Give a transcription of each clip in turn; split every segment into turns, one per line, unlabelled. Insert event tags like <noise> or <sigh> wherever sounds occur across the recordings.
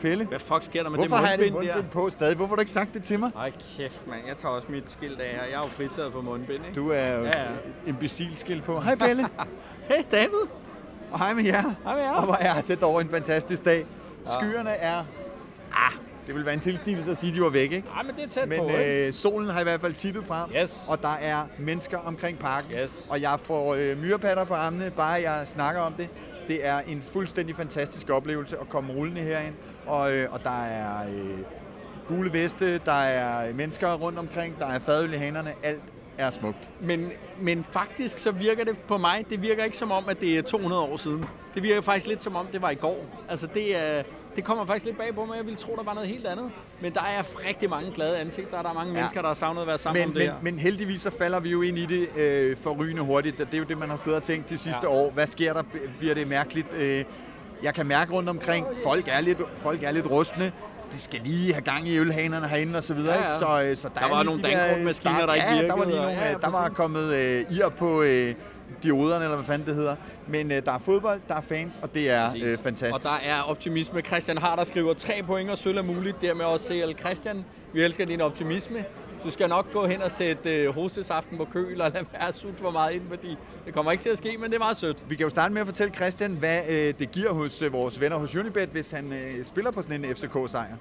Pelle.
Hvad fuck sker der med
Hvorfor
det
har jeg det
mundbind der?
mundbind på stadig? Hvorfor har du ikke sagt det til mig?
Ej kæft, mand. Jeg tager også mit skilt af her. Jeg er jo fritaget for mundbind, ikke?
Du er jo
Ja, ja.
imbecilskilt på. Hej Pelle. <laughs>
Hey, David.
Og hej med jer.
Hej med jer.
Og hvor er det dog en fantastisk dag. Skyerne er... Ah, det vil være en tilsnigelse at sige, at de var væk, ikke?
Ej, men det er tæt
Men
på, ikke?
øh, solen har i hvert fald tippet frem,
Yes.
og der er mennesker omkring parken.
Yes.
Og jeg får øh, myrepatter på armene, bare jeg snakker om det. Det er en fuldstændig fantastisk oplevelse at komme rullende herind. Og, øh, og der er øh, gule veste, der er mennesker rundt omkring, der er fadøl i hanerne. Alt er smukt.
Men, men faktisk så virker det på mig, det virker ikke som om, at det er 200 år siden. Det virker faktisk lidt som om, det var i går. Altså det, er, det kommer faktisk lidt bag på mig. Jeg ville tro, der var noget helt andet. Men der er rigtig mange glade ansigter. Der er mange ja. mennesker, der har savnet at være sammen
Men,
om det
men,
her.
men heldigvis så falder vi jo ind i det øh, forrygende hurtigt. Det er jo det, man har siddet og tænkt de sidste
Ja.
ja. år. Hvad sker der? Bliver det mærkeligt? Øh, jeg kan mærke rundt omkring, folk er lidt, folk er lidt rustne. De skal lige have gang i ølhanerne herinde og så videre.
Ja, ja.
Så, øh, så der,
Der
er
var
lige
nogle
de der,
dankortmaskiner,
start-
der ikke
ja, der var
virkede,
lige
og-
nogle,
ja, ja,
øh, der var kommet øh, ir på øh, dioderne, eller hvad fanden det hedder. Men øh, der er fodbold, der er fans, og det er
Præcis.
øh, fantastisk.
Og der er optimisme. Christian Harder skriver tre point, og sølv er muligt. Dermed også CL Christian. Vi elsker din optimisme. Du skal nok gå hen og sætte øh, hostesaften på køl og lade være sutte for meget ind, fordi det kommer ikke til at ske, men det er meget sødt.
Vi kan jo starte med at fortælle Christian, hvad øh, det giver hos øh, vores venner hos Unibet, hvis han øh, spiller på sådan en FCK-sejr.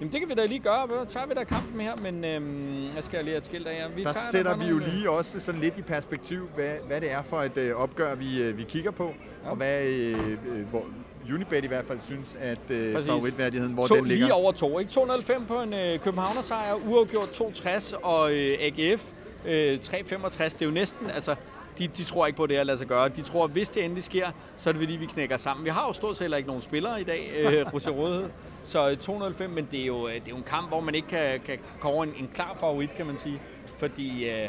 Jamen det kan vi da lige gøre. Så tager vi da kampen her, men øhm, jeg skal lige have et skilt af jer. Vi
Der
tager
sætter vi jo
øh,
lige også sådan lidt i perspektiv, hvad, hvad det er for et øh, opgør, vi, øh, vi kigger på, ja. og hvad øh, øh, hvor Unibet i hvert fald synes, at øh,
Præcis.
favoritværdigheden, hvor
to,
den ligger.
Lige over to, ikke? 205 på en øh, Københavner-sejr, uafgjort 260 og øh, AGF øh, 365. Det er jo næsten, altså, de, de tror ikke på det at lade sig gøre. De tror, at hvis det endelig sker, så er det fordi, vi knækker sammen. Vi har jo stort set heller ikke nogen spillere i dag, øh, <laughs> Rosé Rådighed. Så øh, 205, men det er, jo, øh, det er jo en kamp, hvor man ikke kan, kan kåre en, en klar favorit, kan man sige. Fordi øh,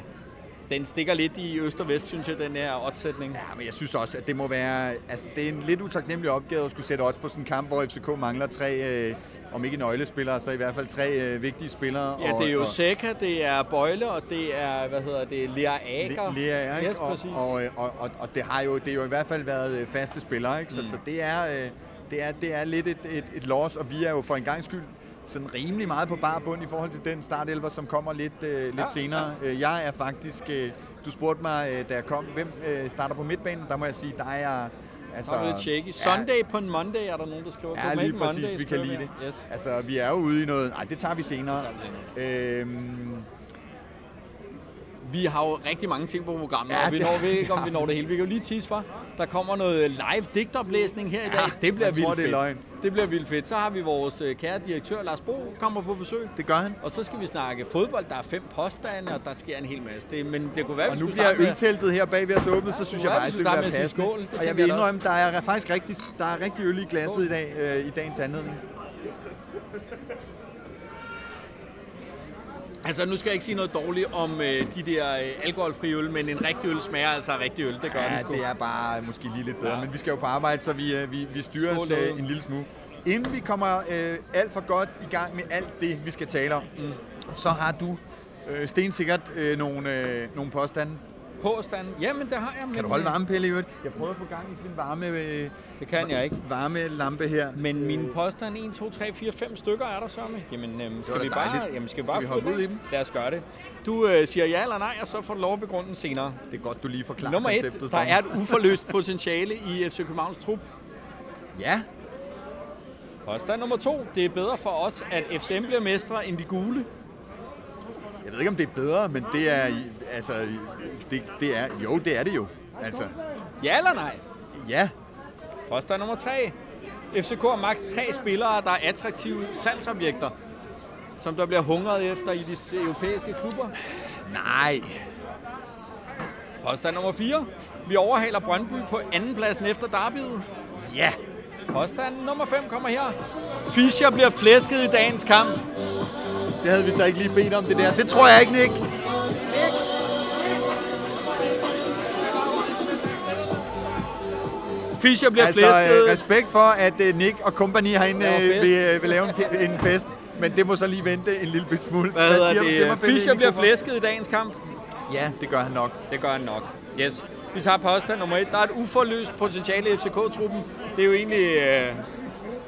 den stikker lidt i øst og vest, synes jeg, den her oddsætning.
Ja, men jeg synes også, at det må være... Altså, det er en lidt utaknemmelig opgave at skulle sætte odds på sådan en kamp, hvor FCK mangler tre, øh, om ikke nøglespillere, så i hvert fald tre øh, vigtige spillere.
Ja, det er jo
og,
Seca, det er Bøjle, og det er, hvad hedder det, Lea Ager.
Le- Lea er, ikke?
Yes,
og,
præcis.
og, øh, og, og, og, det har jo det er jo i hvert fald været øh, faste spillere, ikke? Så, mm. så det er øh, det er det er lidt et, et, et loss, og vi er jo for en gang skyld sådan rimelig meget på bar bund i forhold til den startelver, som kommer lidt øh, lidt
Ja,
senere. Øh, Jeg er faktisk øh, du spurgte mig øh, da jeg kom, hvem øh, starter på midtbanen? Der må jeg sige, der er jeg altså
Så er det shaky. Sunday på en Monday er der nogen, der skriver.
Ja, lige præcis,
Monday,
vi kan lide det.
Yes.
Altså, vi er jo ude i noget... Nej, det tager vi senere.
Det tager
Øhm,
Vi har jo rigtig mange ting på programmet,
Ja,
ja, og vi
det-
når vi ikke, om
ja. <laughs>
vi når det hele. Vi kan jo lige tease for, der kommer noget live digtoplæsning her i dag. det bliver
jeg
vildt
tror, det er
fedt.
løgn.
Det bliver vildt fedt. Så har vi vores øh, kære direktør, Lars Bo, kommer på besøg.
det gør han.
Og så skal vi snakke fodbold. Der er fem påstande, og der sker en hel masse. Det, men det kunne være,
Og nu bliver ølteltet her bag ved os åbnet, så synes jeg
Ja,
faktisk, det
sige
passende. Og jeg vil indrømme, der er faktisk rigtig, der er rigtig øl i glasset i dag, øh, i dagens anledning.
Altså, nu skal jeg ikke sige noget dårligt om øh, de der øh, alkoholfri øl, men en rigtig øl smager altså af rigtig øl. Det gør
Ja,
den sgu.
det er bare måske lige lidt bedre,
Ja.
men vi skal jo på arbejde, så vi, øh, vi, vi styrer os
Skål derude.
øh, en lille smule. Inden vi kommer øh, alt for godt i gang med alt det, vi skal tale om, mm. så har du øh, stensikkert øh, nogle, øh, nogle påstande.
Påstand. Jamen, det har jeg. Men,
Kan du holde varmepille i øvrigt? Jeg prøver at få gang i sådan en varme, øh,
Det kan jeg ikke.
varme lampe her.
Men mine påstande, 1, 2, 3, 4, 5 stykker er der så med. Jamen, øhm, skal vi bare,
dejligt.
jamen, skal vi
Skal
bare
vi hoppe
det?
ud i dem?
Lad os gøre det. Du øh, siger ja eller nej, og så får du lov at begrunde den senere.
Det er godt, du lige forklarer
Nummer et, der er et uforløst potentiale i FC Københavns trup.
Ja,
Påstand nummer to, det er bedre for os, at FCM bliver mestre end de gule.
Jeg ved ikke, om det er bedre, men det er, altså, det, det er, jo, det er det jo. Altså,
Ja eller nej?
ja,
Påstand nummer tre. FCK har maks tre spillere, der er attraktive salgsobjekter, som der bliver hungret efter i de europæiske klubber.
nej,
Påstand nummer 4. Vi overhaler Brøndby på andenpladsen efter derbyet.
ja.
Påstand nummer 5 kommer her. Fischer bliver flæsket i dagens kamp.
Det havde vi så ikke lige bedt om, det der. Det tror jeg ikke, Nick.
Fischer bliver
Altså,
flæsket.
øh, respekt for, at øh, Nick og company herinde
fest.
vil, øh, vil lave en, fest. Men det må så lige vente en lille bit smule.
Hvad hedder
siger du
det?
Pelle,
Fischer bliver flæsket i dagens kamp.
Ja, det gør han nok.
Det gør han nok. Yes. Vi tager påstand nummer 1. Der er et uforløst potentiale i FCK-truppen. Det er jo egentlig... Øh,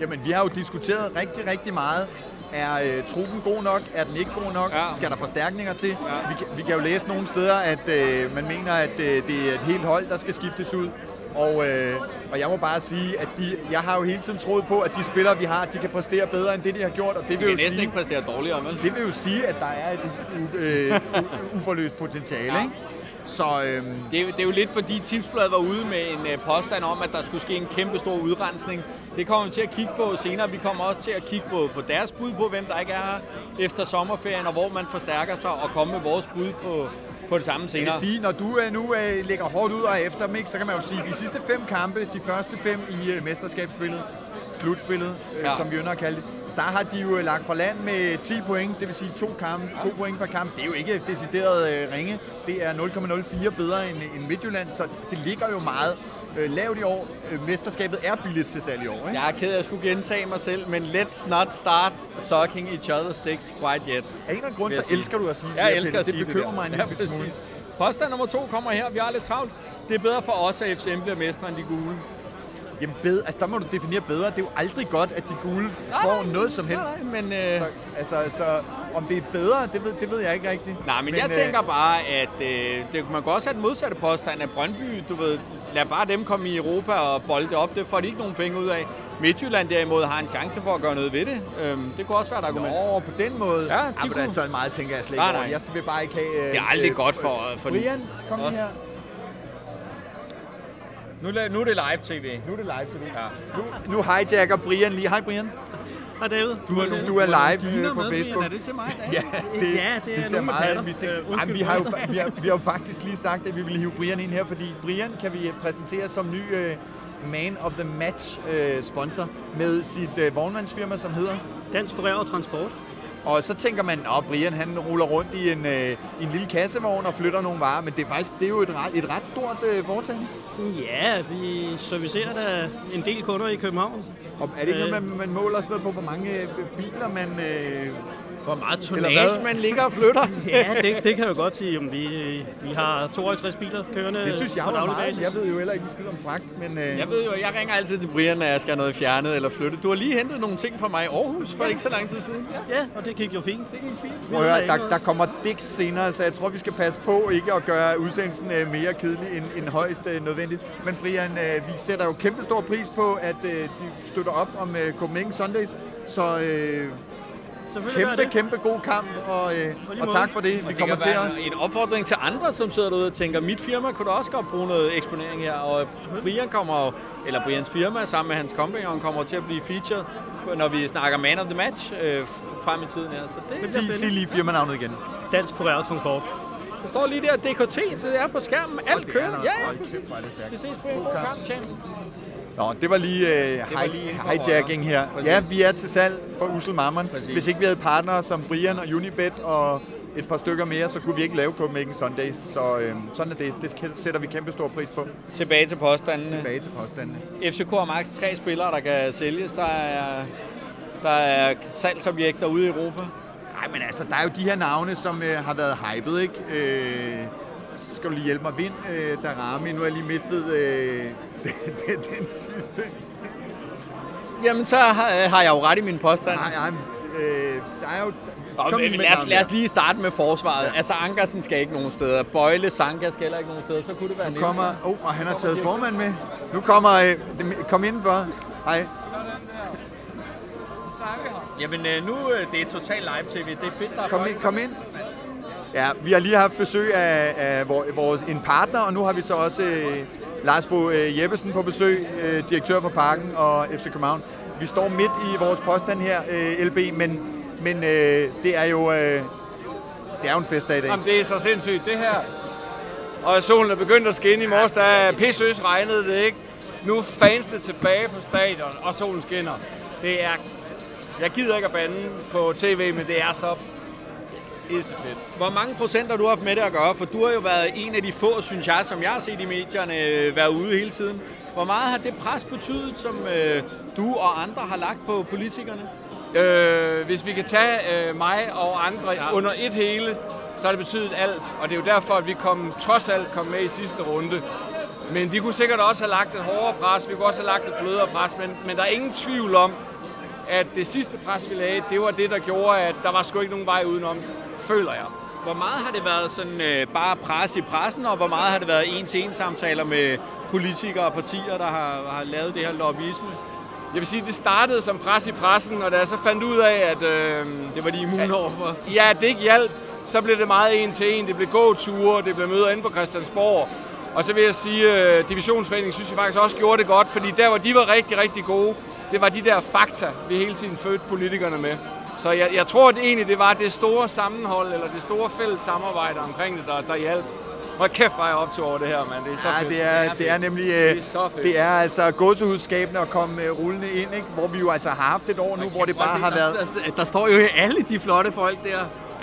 Jamen, vi har jo diskuteret rigtig, rigtig meget. Er øh, truppen god nok? Er den ikke god nok?
Ja.
Skal der forstærkninger til?
Ja.
Vi, kan, vi kan jo læse nogle steder, at øh, man mener, at øh, det er et helt hold, der skal skiftes ud. Og, øh, og jeg må bare sige, at de, jeg har jo hele tiden troet på, at de spillere, vi har, de kan præstere bedre end det, de har gjort. Og det
Vi
vil jo
næsten
sige,
ikke præstere dårligere, vel?
det vil jo sige, at der er et øh, uforløst potentiale.
Ja.
Ikke? Så øhm,
Det er, det er jo lidt fordi Tipsbladet var ude med en øh, påstand om, at der skulle ske en kæmpe stor udrensning. Det kommer vi til at kigge på senere. Vi kommer også til at kigge på, på deres bud på, hvem der ikke er her efter sommerferien, og hvor man forstærker sig og komme med vores bud på, på det samme
jeg
senere.
vil sige, når du øh, nu øh, lægger hårdt ud og efter dem, ikke, så kan man jo sige, at de sidste fem kampe, de første fem i øh, mesterskabsspillet, slutspillet, øh,
Ja.
som vi ynder at kalde det, der har de jo øh, lagt fra land med 10 point, det vil sige to, kampe, to point per kamp. Det er jo ikke decideret øh, ringe. Det er 0,04 bedre end, end Midtjylland, så det ligger jo meget øh, lavt i år. Øh, mesterskabet er billigt til salg i år. Ikke?
Jeg er ked af at skulle gentage mig selv, men let's not start sucking each other's dicks quite yet.
Af en eller anden grund,
jeg
så elsker du at sige
Jeg
det, her,
elsker at sige
det
det
bekymrer mig en
ja,
lille smule.
Påstand nummer to kommer her. Vi har lidt travlt. Det er bedre for os, at FCM bliver mestre end de gule.
Jamen bedre, altså der må du definere bedre. Det er jo aldrig godt, at de gule får noget som helst.
Nej, men, øh,
Så, altså, så om det er bedre, det ved, det ved jeg ikke rigtigt.
Nej, men, men jeg tænker bare, at øh, det, man kan også have den modsatte påstand af Brøndby. Du ved, lad bare dem komme i Europa og bolde op. Det får de ikke nogen penge ud af. Midtjylland derimod har en chance for at gøre noget ved det. Øhm, det kunne også være et argument.
Nå, på den måde.
Ja, de
men
kunne-
altså meget tænker jeg slet
Nej,
ikke over.
nej.
Jeg vil bare ikke have... Øh,
Det er aldrig
øh,
godt for- for
Brian, kom lige
Også.
her.
Nu, nu er det live-tv.
Nu er det live til det.
Ja.
Nu, nu hijacker Brian lige. Hej Brian.
Hej David.
Du er, du er live øh, på Facebook.
Er det til mig? <laughs>
Ja, det,
Ja, det er
ser
nogen med
meget mistænkt.
Øh,
Jamen, vi, har jo, vi, har, vi har jo faktisk lige sagt, at vi ville hive Brian ind her, fordi Brian kan vi præsentere som ny øh, Man of the Match øh, sponsor med sit øh, vognmandsfirma, som hedder.
Dansk Kurér og Transport.
Og så tænker man, at Brian han ruller rundt i en, øh, i en lille kassevogn og flytter nogle varer, men det er faktisk det er jo et ret, et ret stort øh, foretagende.
Ja, vi servicerer da en del kunder i København.
Og er det ikke
Øh.
noget, man, man måler sådan noget på, hvor mange øh, biler man... Øh,
Hvor meget tonnage man ligger og flytter. <laughs>
Ja, det, det kan jeg jo godt sige. Jamen, Vi, vi har 52 biler kørende
det synes jeg
på
var
daglig
meget.
basis.
Jeg ved jo heller ikke en skid om fragt, men... Øh,
Jeg ved jo, jeg ringer altid til Brian, når jeg skal have noget fjernet eller flyttet. Du har lige hentet nogle ting fra mig i Aarhus for ikke så lang tid siden. Ja,
Ja, og det gik jo fint.
det gik fint.
Prøv at høre, der, der kommer digt senere, så jeg tror, vi skal passe på ikke at gøre udsendelsen øh, mere kedelig end, end højst øh, nødvendigt. Men Brian, øh, vi sætter jo kæmpe stor pris på, at øh, de støtter op om øh, Copenhagen Sundays. Så øh, kæmpe, kæmpe god kamp, og, øh, og tak for det. Vi
Det
kommer til at...
være en opfordring til andre, som sidder derude og tænker, mit firma kunne da også godt bruge noget eksponering her. Og Brian kommer jo, eller Brians firma sammen med hans kompagnon kommer til at blive featured, når vi snakker Man of the Match øh, frem i tiden her. Så det,
Sig, sig lige firmanavnet igen.
Dansk Kurér og Transport.
der står lige der, DKT, det er på skærmen. Alt kører. Ja, ja, præcis. Vi ses på en god kamp, champ.
Nå, det var lige, øh,
var
hij-
lige
hijacking her.
Præcis.
Ja, vi er til salg for Usel Mammon.
Præcis.
Hvis ikke vi havde partnere som Brian og Unibet og et par stykker mere, så kunne vi ikke lave Copenhagen Sundays. Så øh, sådan er det. Det sætter vi kæmpe stor pris på.
Tilbage til påstandene.
Tilbage til påstandene.
FCK har maks tre spillere, der kan sælges. Der er, der er salgsobjekter ude i Europa.
Nej, men altså, der er jo de her navne, som øh, har været hypet, ikke? Øh, skal du lige hjælpe mig. Vind, øh, Darami. Nu har jeg lige mistet øh, den, den, den sidste.
Jamen, så har, har jeg jo ret i min påstand.
Nej, nej, øh, der er jo... Kom med
lad, os, lad os lige starte med forsvaret. Ja. Altså, Ankersen skal ikke nogen steder. Bøjle, Sanka skal heller ikke nogen steder. Så kunne det være
Nu kommer... Oh, og han har taget formand med. Nu kommer... Øh, kom indenfor. Hej.
Jamen, øh, nu øh, det er total live-tv. Det er fedt, der er
Kom
folk.
ind, kom ind. Ja, vi har lige haft besøg af, af vor- vores, en partner, og nu har vi så også øh, Lars Bo øh, Jeppesen på besøg, øh, direktør for Parken og FC København. Vi står midt i vores påstand her, øh, LB, men, men det er jo det er jo en festdag i dag.
Jamen, det er så sindssygt, det her. Og solen er begyndt at skinne i morges, der er pissøs regnede det ikke. Nu er fansene tilbage på stadion, og solen skinner. Det er... Jeg gider ikke at bande på tv, men det er så fedt.
Hvor mange procent har du haft med det at gøre? For du har jo været en af de få, synes jeg, som jeg har set i medierne, øh, være ude hele tiden. Hvor meget har det pres betydet, som øh, du og andre har lagt på politikerne?
Øh, hvis vi kan tage øh, mig og andre ja. under et hele, så har det betydet alt. Og det er jo derfor, at vi kom, trods alt kom med i sidste runde. Men vi kunne sikkert også have lagt et hårdere pres, vi kunne også have lagt et blødere pres, men, men der er ingen tvivl om, at det sidste pres, vi lagde, det var det, der gjorde, at der var sgu ikke nogen vej udenom, føler jeg.
Hvor meget har det været sådan øh, bare pres i pressen, og hvor meget har det været en-til-en samtaler med politikere og partier, der har, har lavet det her lobbyisme?
Jeg vil sige, det startede som pres i pressen, og da jeg så fandt ud af, at... Øh,
Det var de immune overfor.
ja, det ikke hjalp, så blev det meget en til en. Det blev gåture, det blev møder inde på Christiansborg. Og så vil jeg sige, at divisionsforeningen synes jeg faktisk også gjorde det godt, fordi der, hvor de var rigtig, rigtig gode, det var de der fakta, vi hele tiden fødte politikerne med. Så jeg, jeg tror at egentlig, det var det store sammenhold, eller det store fælles samarbejde omkring det, der, der hjalp. Hvor kæft var jeg optog over det her, mand. Det er så
Ja,
fedt.
det er, det er nemlig
Det
øh,
er så fedt.
det er altså gåsehudskabende at komme øh, rullende ind, ikke? hvor vi jo altså har haft et år nu, hvor det bare har været...
Der, der, der står jo alle de flotte folk der.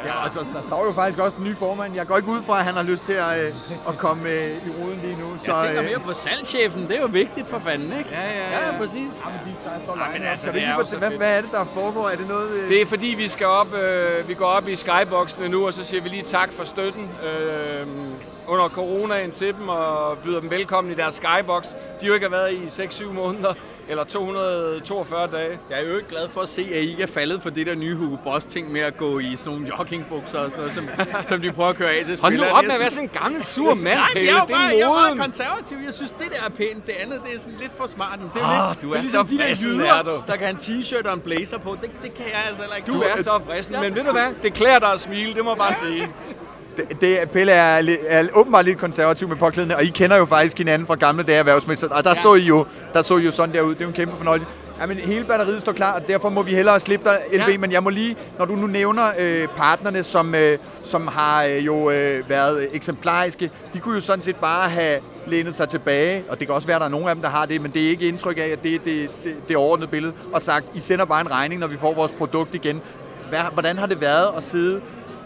Ja, og der, der står jo faktisk også den nye formand. Jeg går ikke ud fra, at han har lyst til at, øh, at komme øh, i ruden lige nu.
Jeg tænker
øh,
mere på salgschefen. Det er jo vigtigt for fanden, ikke?
Ja, ja, ja.
Ja, præcis.
De, står
men altså, det er så
hvad, hvad er det, der foregår? Er det noget... Øh...
Det er fordi, vi skal op, øh, vi går op i skyboxene nu, og så siger vi lige tak for støtten øh, under coronaen til dem, og byder dem velkommen i deres skybox. De jo ikke har været i 6-7 måneder, eller 242 dage.
Jeg er jo ikke glad for at se, at I ikke er faldet for det der nye Hugo Boss ting med at gå i sådan nogle joggingbukser og sådan noget, som, <laughs> som de prøver at køre af til
Hold nu
spillerne.
op med at være sådan en gammel sur mand,
Nej,
Pelle.
jeg er
Det
bare, jeg er
moden.
konservativ. Jeg synes, det der er pænt. Det andet, det er sådan lidt for smart. Det er,
Ah,
lidt,
du er
ligesom
så
de der jyder,
er du.
der kan have en t-shirt og en blazer på. Det, det kan jeg altså heller ikke.
Du er så frisk, men ved du hvad? Det klæder dig at smile, det må jeg bare sige. <laughs>
Det, det, Pelle er, er åbenbart lidt konservativ med påklædende, og I kender jo faktisk hinanden fra gamle dage erhvervsmæssigt, og der, ja. så I jo, der så I jo sådan der ud. Det er jo en kæmpe fornøjelse. Ja, men hele batteriet står klar, og derfor må vi hellere slippe dig, LB, ja. Men jeg må lige, når du nu nævner øh, partnerne, som, øh, som har øh, jo øh, været eksemplariske, de kunne jo sådan set bare have lænet sig tilbage, og det kan også være, at der er nogle af dem, der har det, men det er ikke indtryk af, at det er det, det, det overordnede billede, og sagt, I sender bare en regning, når vi får vores produkt igen. Hvad, hvordan har det været at sidde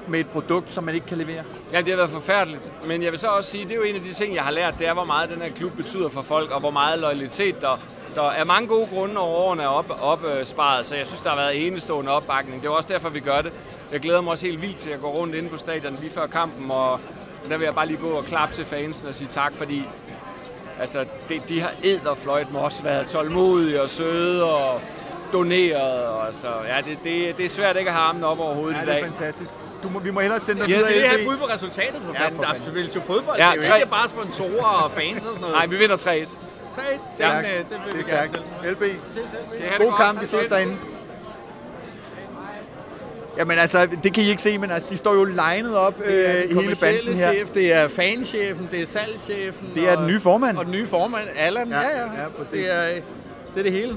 med et produkt, som man ikke kan levere?
Ja, det har været forfærdeligt. Men jeg vil så også sige, det er jo en af de ting, jeg har lært, det er, hvor meget den her klub betyder for folk, og hvor meget loyalitet der der er mange gode grunde over årene er op, opsparet, så jeg synes, der har været enestående opbakning. Det er også derfor, vi gør det. Jeg glæder mig også helt vildt til at gå rundt inde på stadion lige før kampen, og der vil jeg bare lige gå og klappe til fansen og sige tak, fordi altså, de, de har æderfløjt med også været tålmodige og søde og doneret. Og, altså, ja, det, det, det er svært ikke at have armen op over hovedet
Ja,
i
det er
dag.
fantastisk. Du må, vi må hellere sende dig
Ja,
videre,
det er
LB.
et bud på resultatet for
Ja,
fanden.
for
Der
fanden.
spilles jo fodbold.
Ja,
det er jo ikke bare sponsorer og fans og sådan noget.
Nej, vi vinder 3-1.
Tre, den,
Stærkt.
øh, den vil
det
vi
er
gerne
stærkt.
selv.
LB,
Det er
god kamp, vi ses derinde. Jamen altså, det kan I ikke se, men altså, de står jo legnet op øh,
Det er den
hele banden her.
chef, det er fanchefen, det er salgschefen.
Det er
og-
den nye formand.
Og den nye formand, Allan.
Ja,
Ja, ja.
ja,
ja
præcis.
det, er, det er det hele.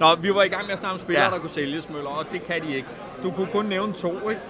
Nå, vi var i gang med at snakke om spillere,
Ja.
der kunne sælges, Møller, og det kan de ikke. Du kunne kun nævne to, ikke?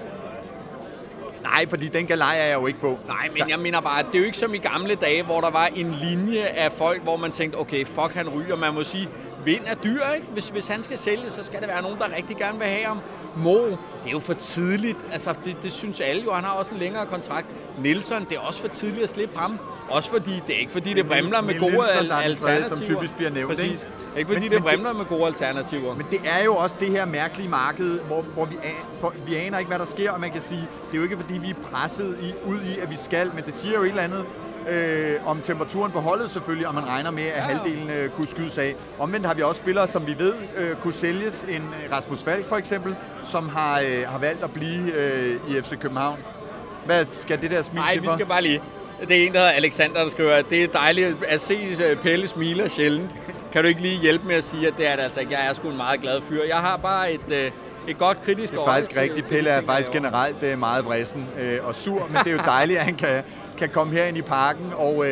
Nej, fordi den galej er jeg jo ikke på.
Nej, men jeg mener bare, at det er jo ikke som i gamle dage, hvor der var en linje af folk, hvor man tænkte, okay, fuck, han ryger. Man må sige, vind er dyr, ikke? Hvis, hvis han skal sælge, så skal det være nogen, der rigtig gerne vil have ham. Mo, det er jo for tidligt. Altså, det, det synes alle jo. Han har også en længere kontrakt. Nielsen, det er også for tidligt at slippe ham. Også fordi, det er ikke fordi, det bremler med gode
Nielsen,
al-
er
alternativer.
som typisk bliver nævnt,
Præcis.
ikke?
Ikke fordi,
Men-
det
men det-
bremler med gode alternativer.
Men det er jo også det her mærkelige marked, hvor, hvor vi, an, for, vi aner ikke, hvad der sker, og man kan sige, det er jo ikke fordi, vi er presset i, ud i, at vi skal, men det siger jo et eller andet øh, om temperaturen på holdet selvfølgelig, og man regner med, at halvdelen øh, kunne skydes af. Omvendt har vi også spillere, som vi ved øh, kunne sælges. En øh, Rasmus Falk for eksempel, som har, øh, har valgt at blive øh, i FC København. Hvad skal det der smil
Nej,
til
vi
for?
skal bare lige. Det er en, der hedder Alexander, der skriver, at det er dejligt at se øh, Pelle smile sjældent. Kan du ikke lige hjælpe med at sige, at det er det altså ikke? Jeg er sgu en meget glad fyr. Jeg har bare et, øh, et godt kritisk
Det er faktisk rigtigt. Pelle er faktisk generelt øh, meget vrissen og sur, men det er jo dejligt, at han kan, kan komme herind i parken og,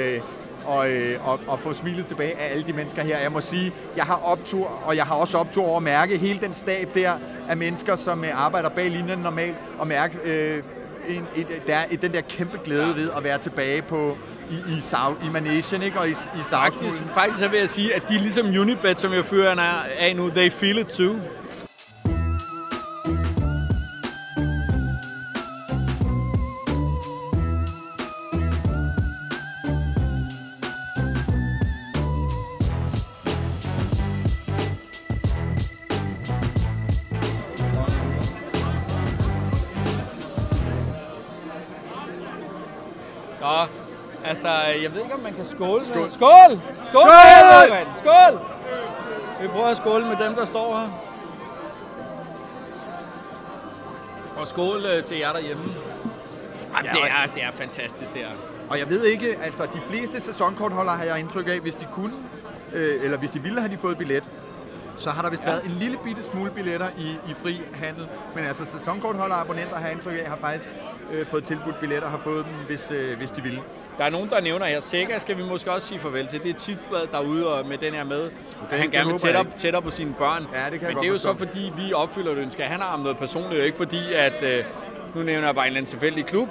og, og, og få smilet tilbage af alle de mennesker her. Jeg må sige, jeg har optur, og jeg har også optur over at mærke hele den stab der af mennesker, som arbejder bag linjen normalt, og mærke øh, en, en, der er den der kæmpe glæde ved at være tilbage på i, i, Sau, i Managen, ikke? Og i, i
Faktisk, faktisk så vil jeg sige, at de ligesom Unibet, som jeg føreren af nu, they feel it too. altså, jeg ved ikke, om man kan skåle. Skål! Med. Skål! Skål!
Skål!
Skål! Vi prøver at skåle med dem, der står her. Og skål øh, til jer derhjemme. Jamen,
ja,
det, er, det er fantastisk, det er.
Og jeg ved ikke, altså de fleste sæsonkortholdere har jeg indtryk af, hvis de kunne, øh, eller hvis de ville, have de fået billet så har der vist ja. været en lille bitte smule billetter i, i fri handel. Men altså sæsonkortholdere og abonnenter har indtryk af, har faktisk øh, fået tilbudt billetter og har fået dem, hvis, øh, hvis de ville.
Der er nogen, der nævner her. Sega skal vi måske også sige farvel til. Det er tipsblad derude og med den her med. Okay, han
det
gerne vil tættere, tættere på sine børn.
Ja, det kan
Men det er jo så
forstå.
fordi, vi opfylder et ønske. Han har ham noget personligt, og ikke fordi, at... Øh, nu nævner jeg bare en eller anden tilfældig klub.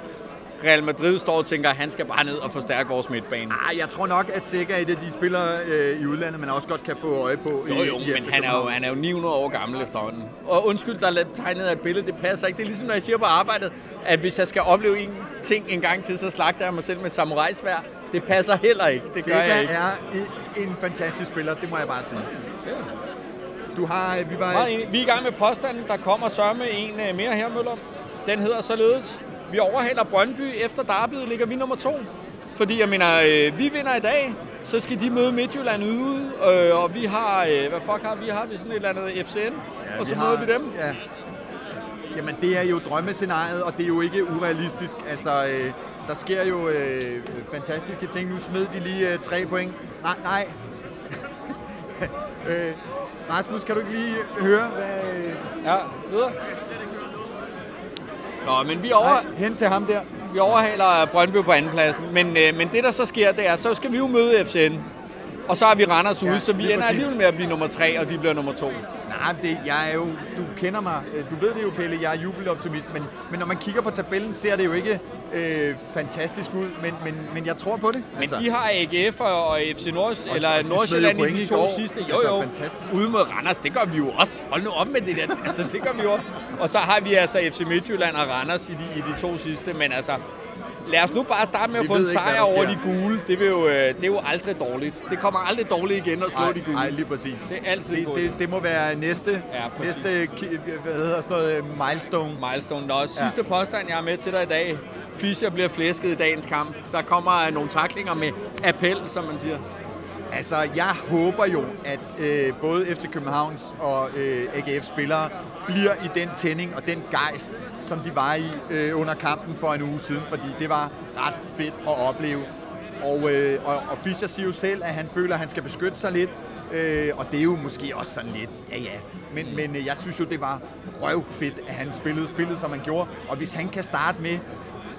Real Madrid står og tænker, at han skal bare ned og forstærke vores midtbane.
Ah, jeg tror nok, at Sega er et af de spillere øh, i udlandet, man også godt kan få øje på.
Jo,
i,
jo,
i
men han er jo, han er jo 900 år gammel efterhånden. Og undskyld, der er tegnet af et billede, det passer ikke. Det er ligesom, når jeg siger på arbejdet, at hvis jeg skal opleve en ting en gang til, så slagter jeg mig selv med et samurajsvær. Det passer heller ikke. Det gør
Sega
jeg ikke.
er en fantastisk spiller, det må jeg bare sige. Du har, øh, vi var...
Vi er i gang med påstanden. Der kommer sørme en øh, mere her, Møller. Den hedder således. Vi overhaler Brøndby. Efter derbyet ligger vi nummer to. Fordi jeg mener, øh, vi vinder i dag, så skal de møde Midtjylland ude. Øh, og vi har, øh, hvad fuck har vi? Har vi sådan et eller andet FCN? Ja, og så møder vi dem.
Ja. Jamen, det er jo drømmescenariet, og det er jo ikke urealistisk. Altså, øh, der sker jo øh, fantastiske ting. Nu smed de lige øh, tre point. Nej, nej. <laughs> øh, Rasmus, kan du ikke lige høre, hvad... Øh,
Ja, videre. Nå, men vi, over,
nej, hen til ham der.
vi overhaler Brøndby på andenpladsen. Men, øh, men det, der så sker, det er, så skal vi jo møde FCN. Og så har vi Randers ude,
Ja,
så vi ender
præcis.
alligevel med at blive nummer tre, og de bliver nummer to.
Nej, det, jeg er jo, du kender mig, øh, du ved det jo, Pelle, jeg er jubeloptimist, men, men når man kigger på tabellen, ser det jo ikke øh, fantastisk ud, men, men, men jeg tror på det.
Men de har AGF og og FC Nord, eller
og de smed
Nordsjælland i de to
går.
sidste. Jo,
Altså,
jo.
fantastisk.
Ude mod Randers, det gør vi jo også. Hold nu op med det der. altså, det gør vi jo også. Og så har vi altså FC Midtjylland og Randers i de, i de to sidste. Men altså, lad os nu bare starte med at
Vi
få en
ikke,
sejr
der
over de gule. Det, vil jo, øh, det er jo aldrig dårligt. Det kommer aldrig dårligt igen at slå
Ej,
de gule.
ej, lige præcis.
Det er altid
det,
godt.
det, det må være næste,
Ja, præcis.
næste hvad hedder sådan noget, øh, milestone.
Milestone. Nå, sidste påstand, jeg er med til dig i dag. Fischer bliver flæsket i dagens kamp. Der kommer nogle taklinger med appel, som man siger.
Altså, jeg håber jo, at øh, både FC Københavns og øh, AGF spillere bliver i den tænding og den gejst, som de var i øh, under kampen for en uge siden, fordi det var ret fedt at opleve. Og, øh, og, og Fischer siger jo selv, at han føler, at han skal beskytte sig lidt, øh, og det er jo måske også sådan lidt, ja ja. Men, men øh, jeg synes jo, det var røvfedt, at han spillede spillet, som han gjorde. Og hvis han kan starte med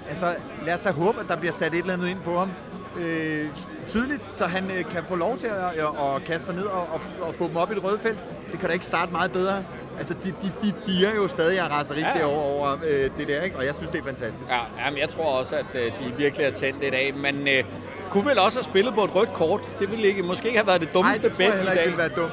altså, lad os da håbe, at der bliver sat et eller andet ind på ham øh, tidligt, så han øh, kan få lov til at, at, at kaste sig ned og, og, og få dem op i det røde felt. Det kan da ikke starte meget bedre. Altså, de, de, de, de er jo stadig af raseri
Ja,
derovre over øh, det der, ikke? Og jeg synes, det er fantastisk.
Ja, jamen, jeg tror også, at øh, de virkelig er tændt i dag. Men øh, kunne vel også have spillet på et rødt kort. Det ville ikke, måske ikke have været det
Nej,
dummeste
det tror jeg
bet i
heller ikke
dag.
ville være dumt.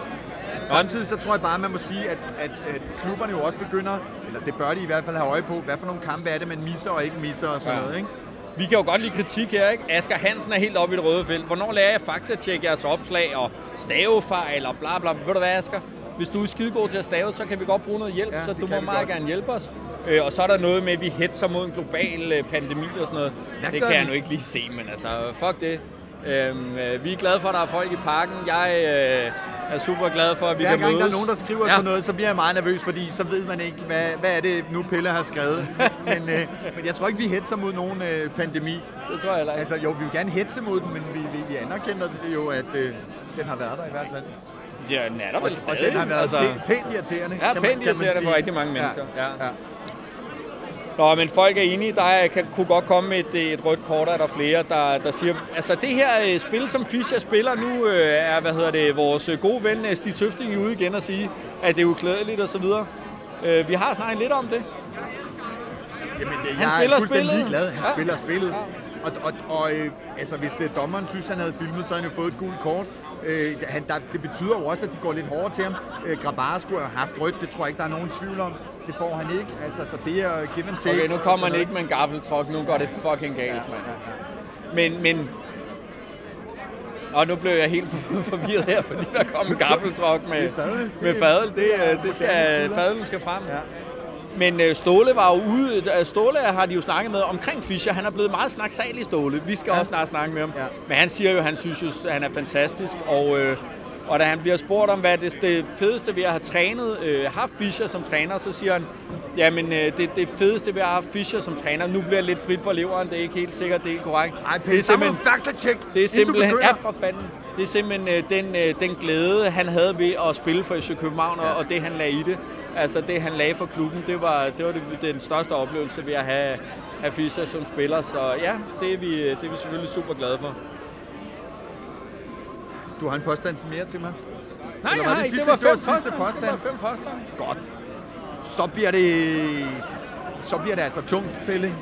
Samtidig så tror jeg bare, man må sige, at, at, at klubberne jo også begynder, eller det bør de i hvert fald have øje på, hvad for nogle kampe er det, man misser og ikke misser og sådan
ja.
noget, ikke?
Vi kan jo godt lide kritik her, ikke? Asger Hansen er helt oppe i det røde felt. Hvornår lærer jeg faktatjekke jeres opslag og stavefejl og bla bla. Ved du hvad, Asger? Hvis du er skidegod til at stave, så kan vi godt bruge noget hjælp,
Ja,
så du må meget
godt.
gerne hjælpe os. Øh, og så er der noget med, at vi hetser mod en global øh, pandemi og sådan noget.
Hvad
det kan jeg
vi?
nu ikke lige se, men altså, fuck det. Øhm, øh, vi er glade for, at der er folk i parken. Jeg øh, er super glad for, at vi
Hver
kan
gang
mødes.
der er nogen, der skriver
Ja.
ja. sådan noget, så bliver jeg meget nervøs, fordi så ved man ikke, hvad, hvad er det nu Pelle har skrevet. men, øh, men jeg tror ikke, vi hetser mod nogen øh, pandemi.
Det tror jeg heller ikke.
Altså jo, vi vil gerne hetse mod den, men vi, vi, vi anerkender det jo, at øh, den har været der i hvert fald.
Ja, den er der
Og,
vel
og
stadig.
den har været
altså,
pænt irriterende.
Ja,
kan
pænt irriterende for rigtig mange mennesker. Ja.
Ja.
Nå, men folk er enige. Der er, kan, kunne godt komme et, et rødt kort, er der flere, der, der siger... Altså, det her øh, spil, som Fischer spiller nu, øh, er, hvad hedder det, vores øh, gode ven Stig Tøfting ude igen og sige, at det er uklædeligt og så videre. Vi har snakket lidt om det.
Jamen, det,
Han
jeg
spiller
er fuldstændig
spillet.
ligeglad. Han
ja.
spiller spillet. Og, og, og øh, altså, hvis øh, dommeren synes, han havde filmet, så havde han jo fået et gult kort. Øh, han, der, det betyder jo også, at de går lidt hårdere til ham. Øh, Grabara skulle have haft rødt, det tror jeg ikke, der er nogen tvivl om. Det får han ikke. Altså, så det er give and take.
Okay, nu kommer
sådan
han ikke med en gaffeltruk. Nu går det fucking galt, mand. Men, men... Og nu blev jeg helt <laughs> forvirret her, fordi der kom en gaffeltruk med, med fadel. Det,
det
øh, skal, fadelen skal frem.
Ja.
Men øh, Ståle var jo ude. øh, Ståle har de jo snakket med omkring Fischer. Han er blevet meget snaksalig, Ståle. Vi skal ja. også snart snakke med ham.
Ja.
Men han siger jo, at han synes at han er fantastisk. Og, øh, og da han bliver spurgt om, hvad det, det fedeste ved at have trænet, øh, haft Fischer som træner, så siger han, Ja, men øh, det, det fedeste ved at have Fischer som træner, nu bliver det lidt frit for leveren, det er ikke helt sikkert, det er korrekt.
Ej,
det er simpelthen,
fakta-check,
det er simpelthen, ja, for fanden. Det er simpelthen øh, den, øh, den glæde, han havde ved at spille for FC København, ja. og det han lagde i det. Altså det han lagde for klubben, det var, det var det, den største oplevelse ved at have, have Fischer som spiller. Så ja, det er, vi, det er vi selvfølgelig super glade for.
Du har en påstand til mere til mig?
Nej,
Eller var
jeg
det sidste-
det var
det
fem
var sidste påstand?
Det var fem påstande.
Godt. Så bliver det, så bliver det altså tungt, Pelle.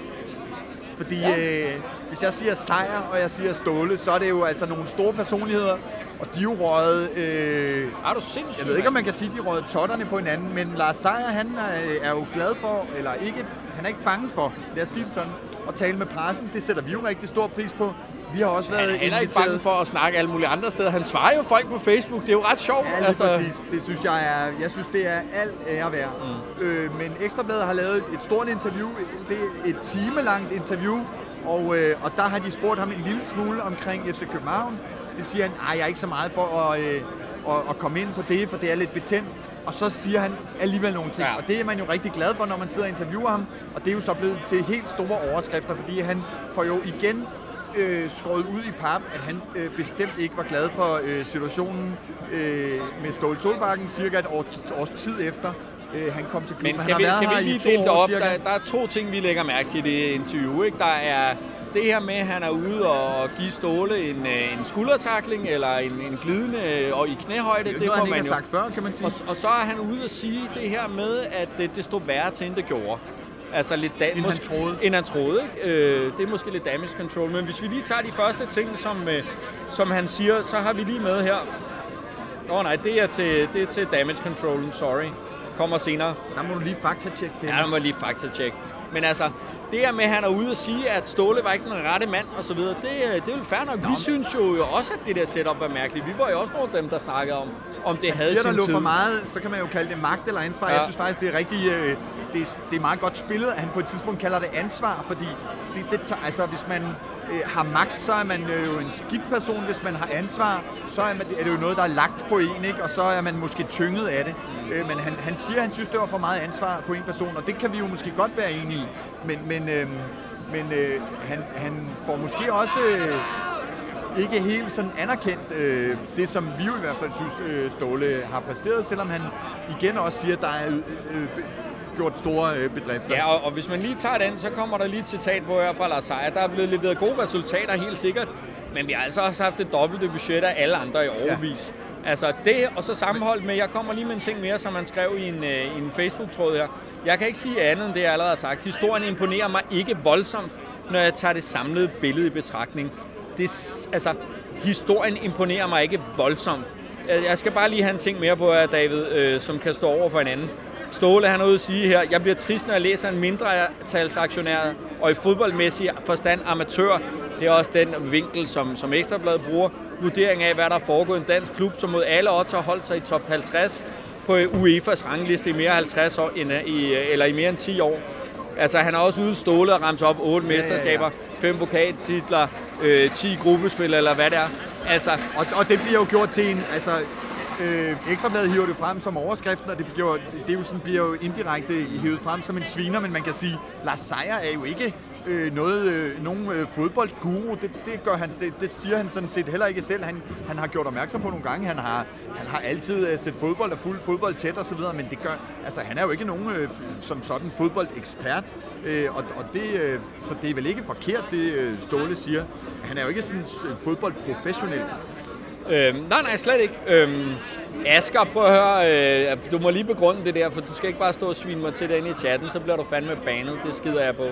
Fordi ja. øh, hvis jeg siger sejr, og jeg siger Ståle, så er det jo altså nogle store personligheder, og de er jo røget... Øh,
Er du sindssyg?
jeg ved ikke, om man kan sige, at de røget totterne på hinanden, men Lars Seier, han er, er jo glad for, eller ikke, han er ikke bange for, lad os sige det sådan, at tale med pressen. Det sætter vi jo rigtig stor pris på. Vi har også været
Han er ikke bange for at snakke alle mulige andre steder. Han svarer jo folk på Facebook. Det er jo ret sjovt.
Ja, altså... præcis. Det synes jeg er, jeg synes, det er alt ære værd. Mm. Øh, men Ekstrabladet har lavet et stort interview, det er et timelangt interview, og, øh, og der har de spurgt ham en lille smule omkring FC København. Det siger han, nej, jeg er ikke så meget for at, øh, at, at komme ind på det, for det er lidt betændt. Og så siger han alligevel nogle ting,
Ja.
og det er man jo rigtig glad for, når man sidder og interviewer ham. Og det er jo så blevet til helt store overskrifter, fordi han får jo igen øh, skåret ud i pap, at han øh, bestemt ikke var glad for øh, situationen øh, med Ståle Solbakken cirka et år, års tid efter. Øh, han kom til klubben.
Men skal
han
vi,
har været
skal vi lige dele det op?
cirka.
Der, der er to ting, vi lægger mærke til i det interview. Ikke? Der er det her med, at han er ude og give Ståle en, øh, en skuldertakling eller en, en glidende øh, og i knæhøjde.
Det
Det, må
han
man jo.
sagt før, kan man sige.
Og, og så er han ude at sige det her med, at det, det stod værre til, end det gjorde. Altså lidt da-
End han troede.
End han troede, ikke? Øh, det er måske lidt damage control. Men hvis vi lige tager de første ting, som, øh, som han siger, så har vi lige med her. Åh oh, nej, det er, til, det er til damage control, sorry. Kommer senere.
Der må du lige fakta-tjekke det.
Ja, der må jeg lige fakta-tjekke. Men altså, det her med, at han er ude og sige, at Ståle var ikke den rette mand og så videre, det, øh, det er jo fair nok. Vi synes jo også, at det der setup var mærkeligt. Vi var jo også nogle af dem, der snakkede om, om det havde
Siger der
sin
lå
tid.
for meget, så kan man jo kalde det magt eller ansvar.
Ja.
Ja. Jeg synes faktisk, det er rigtig, øh, det, er, det er meget godt spillet, at han på et tidspunkt kalder det ansvar, fordi det, det, tager- altså, hvis man øh, har magt, så er man øh, jo en skidt person. Hvis man har ansvar, så er, man, er det jo noget, der er lagt på en, ikke? og så er man måske tynget af det. Øh, men han, han siger, at han synes, det var for meget ansvar på en person, og det kan vi jo måske godt være enige i. Men, men, øh, men øh, han, han får måske også... Øh, ikke helt sådan anerkendt øh, det, som vi jo i hvert fald synes, øh, Ståle har præsteret, selvom han igen også siger, at der er øh, øh gjort store øh, bedrifter.
Ja, og, og hvis man lige tager den, så kommer der lige et citat på her fra Lars Seier. Der er blevet leveret gode resultater, helt sikkert. Men vi har altså også haft det dobbelte budget af alle andre i overvis. Ja. Altså det, og så sammenholdt med, jeg kommer lige med en ting mere, som han skrev i en, øh, en Facebook-tråd her. Jeg kan ikke sige andet end det, jeg allerede har sagt. Historien imponerer mig ikke voldsomt, når jeg tager det samlede billede i betragtning. Det, altså, historien imponerer mig ikke voldsomt. Jeg jeg skal bare lige have en ting mere på her, David, øh, som kan stå over for hinanden. Ståle han er ude at sige her, jeg bliver trist, når jeg læser en mindre talsaktionær og i fodboldmæssig forstand amatør. Det er også den vinkel, som, som Ekstrabladet bruger. Vurdering af, hvad der er foregået i en dansk klub, som mod alle odds har holdt sig i top 50 på UEFA's rangliste i mere end 50 år, end, i, eller i mere end 10 år. Altså, han har også ude stålet og ramt op otte mesterskaber, fem pokaltitler, øh, 10 gruppespil, eller hvad det er. Altså,
Og, og det bliver jo gjort til en, altså, øh, Ekstrabladet hiver det frem som overskriften, og det, bliver, det er jo sådan, bliver jo indirekte hivet frem som en sviner, men man kan sige, Lars Seier er jo ikke øh, noget, øh, nogen øh, fodboldguru. Det, det, gør han, det siger han sådan set heller ikke selv. Han, han har gjort opmærksom på nogle gange. Han har, han har altid øh, set fodbold og fuld fodbold tæt og så videre, men det gør, altså, han er jo ikke nogen øh, som sådan fodboldekspert. Øh, og, og det, øh, så det er vel ikke forkert, det øh, Ståle siger. Han er jo ikke sådan øh, fodboldprofessionel.
Øhm, nej, nej, slet ikke. Øhm, Asger, prøv at høre, øh, du må lige begrunde det der, for du skal ikke bare stå og svine mig til den i chatten, så bliver du fandme banet, det skider jeg på.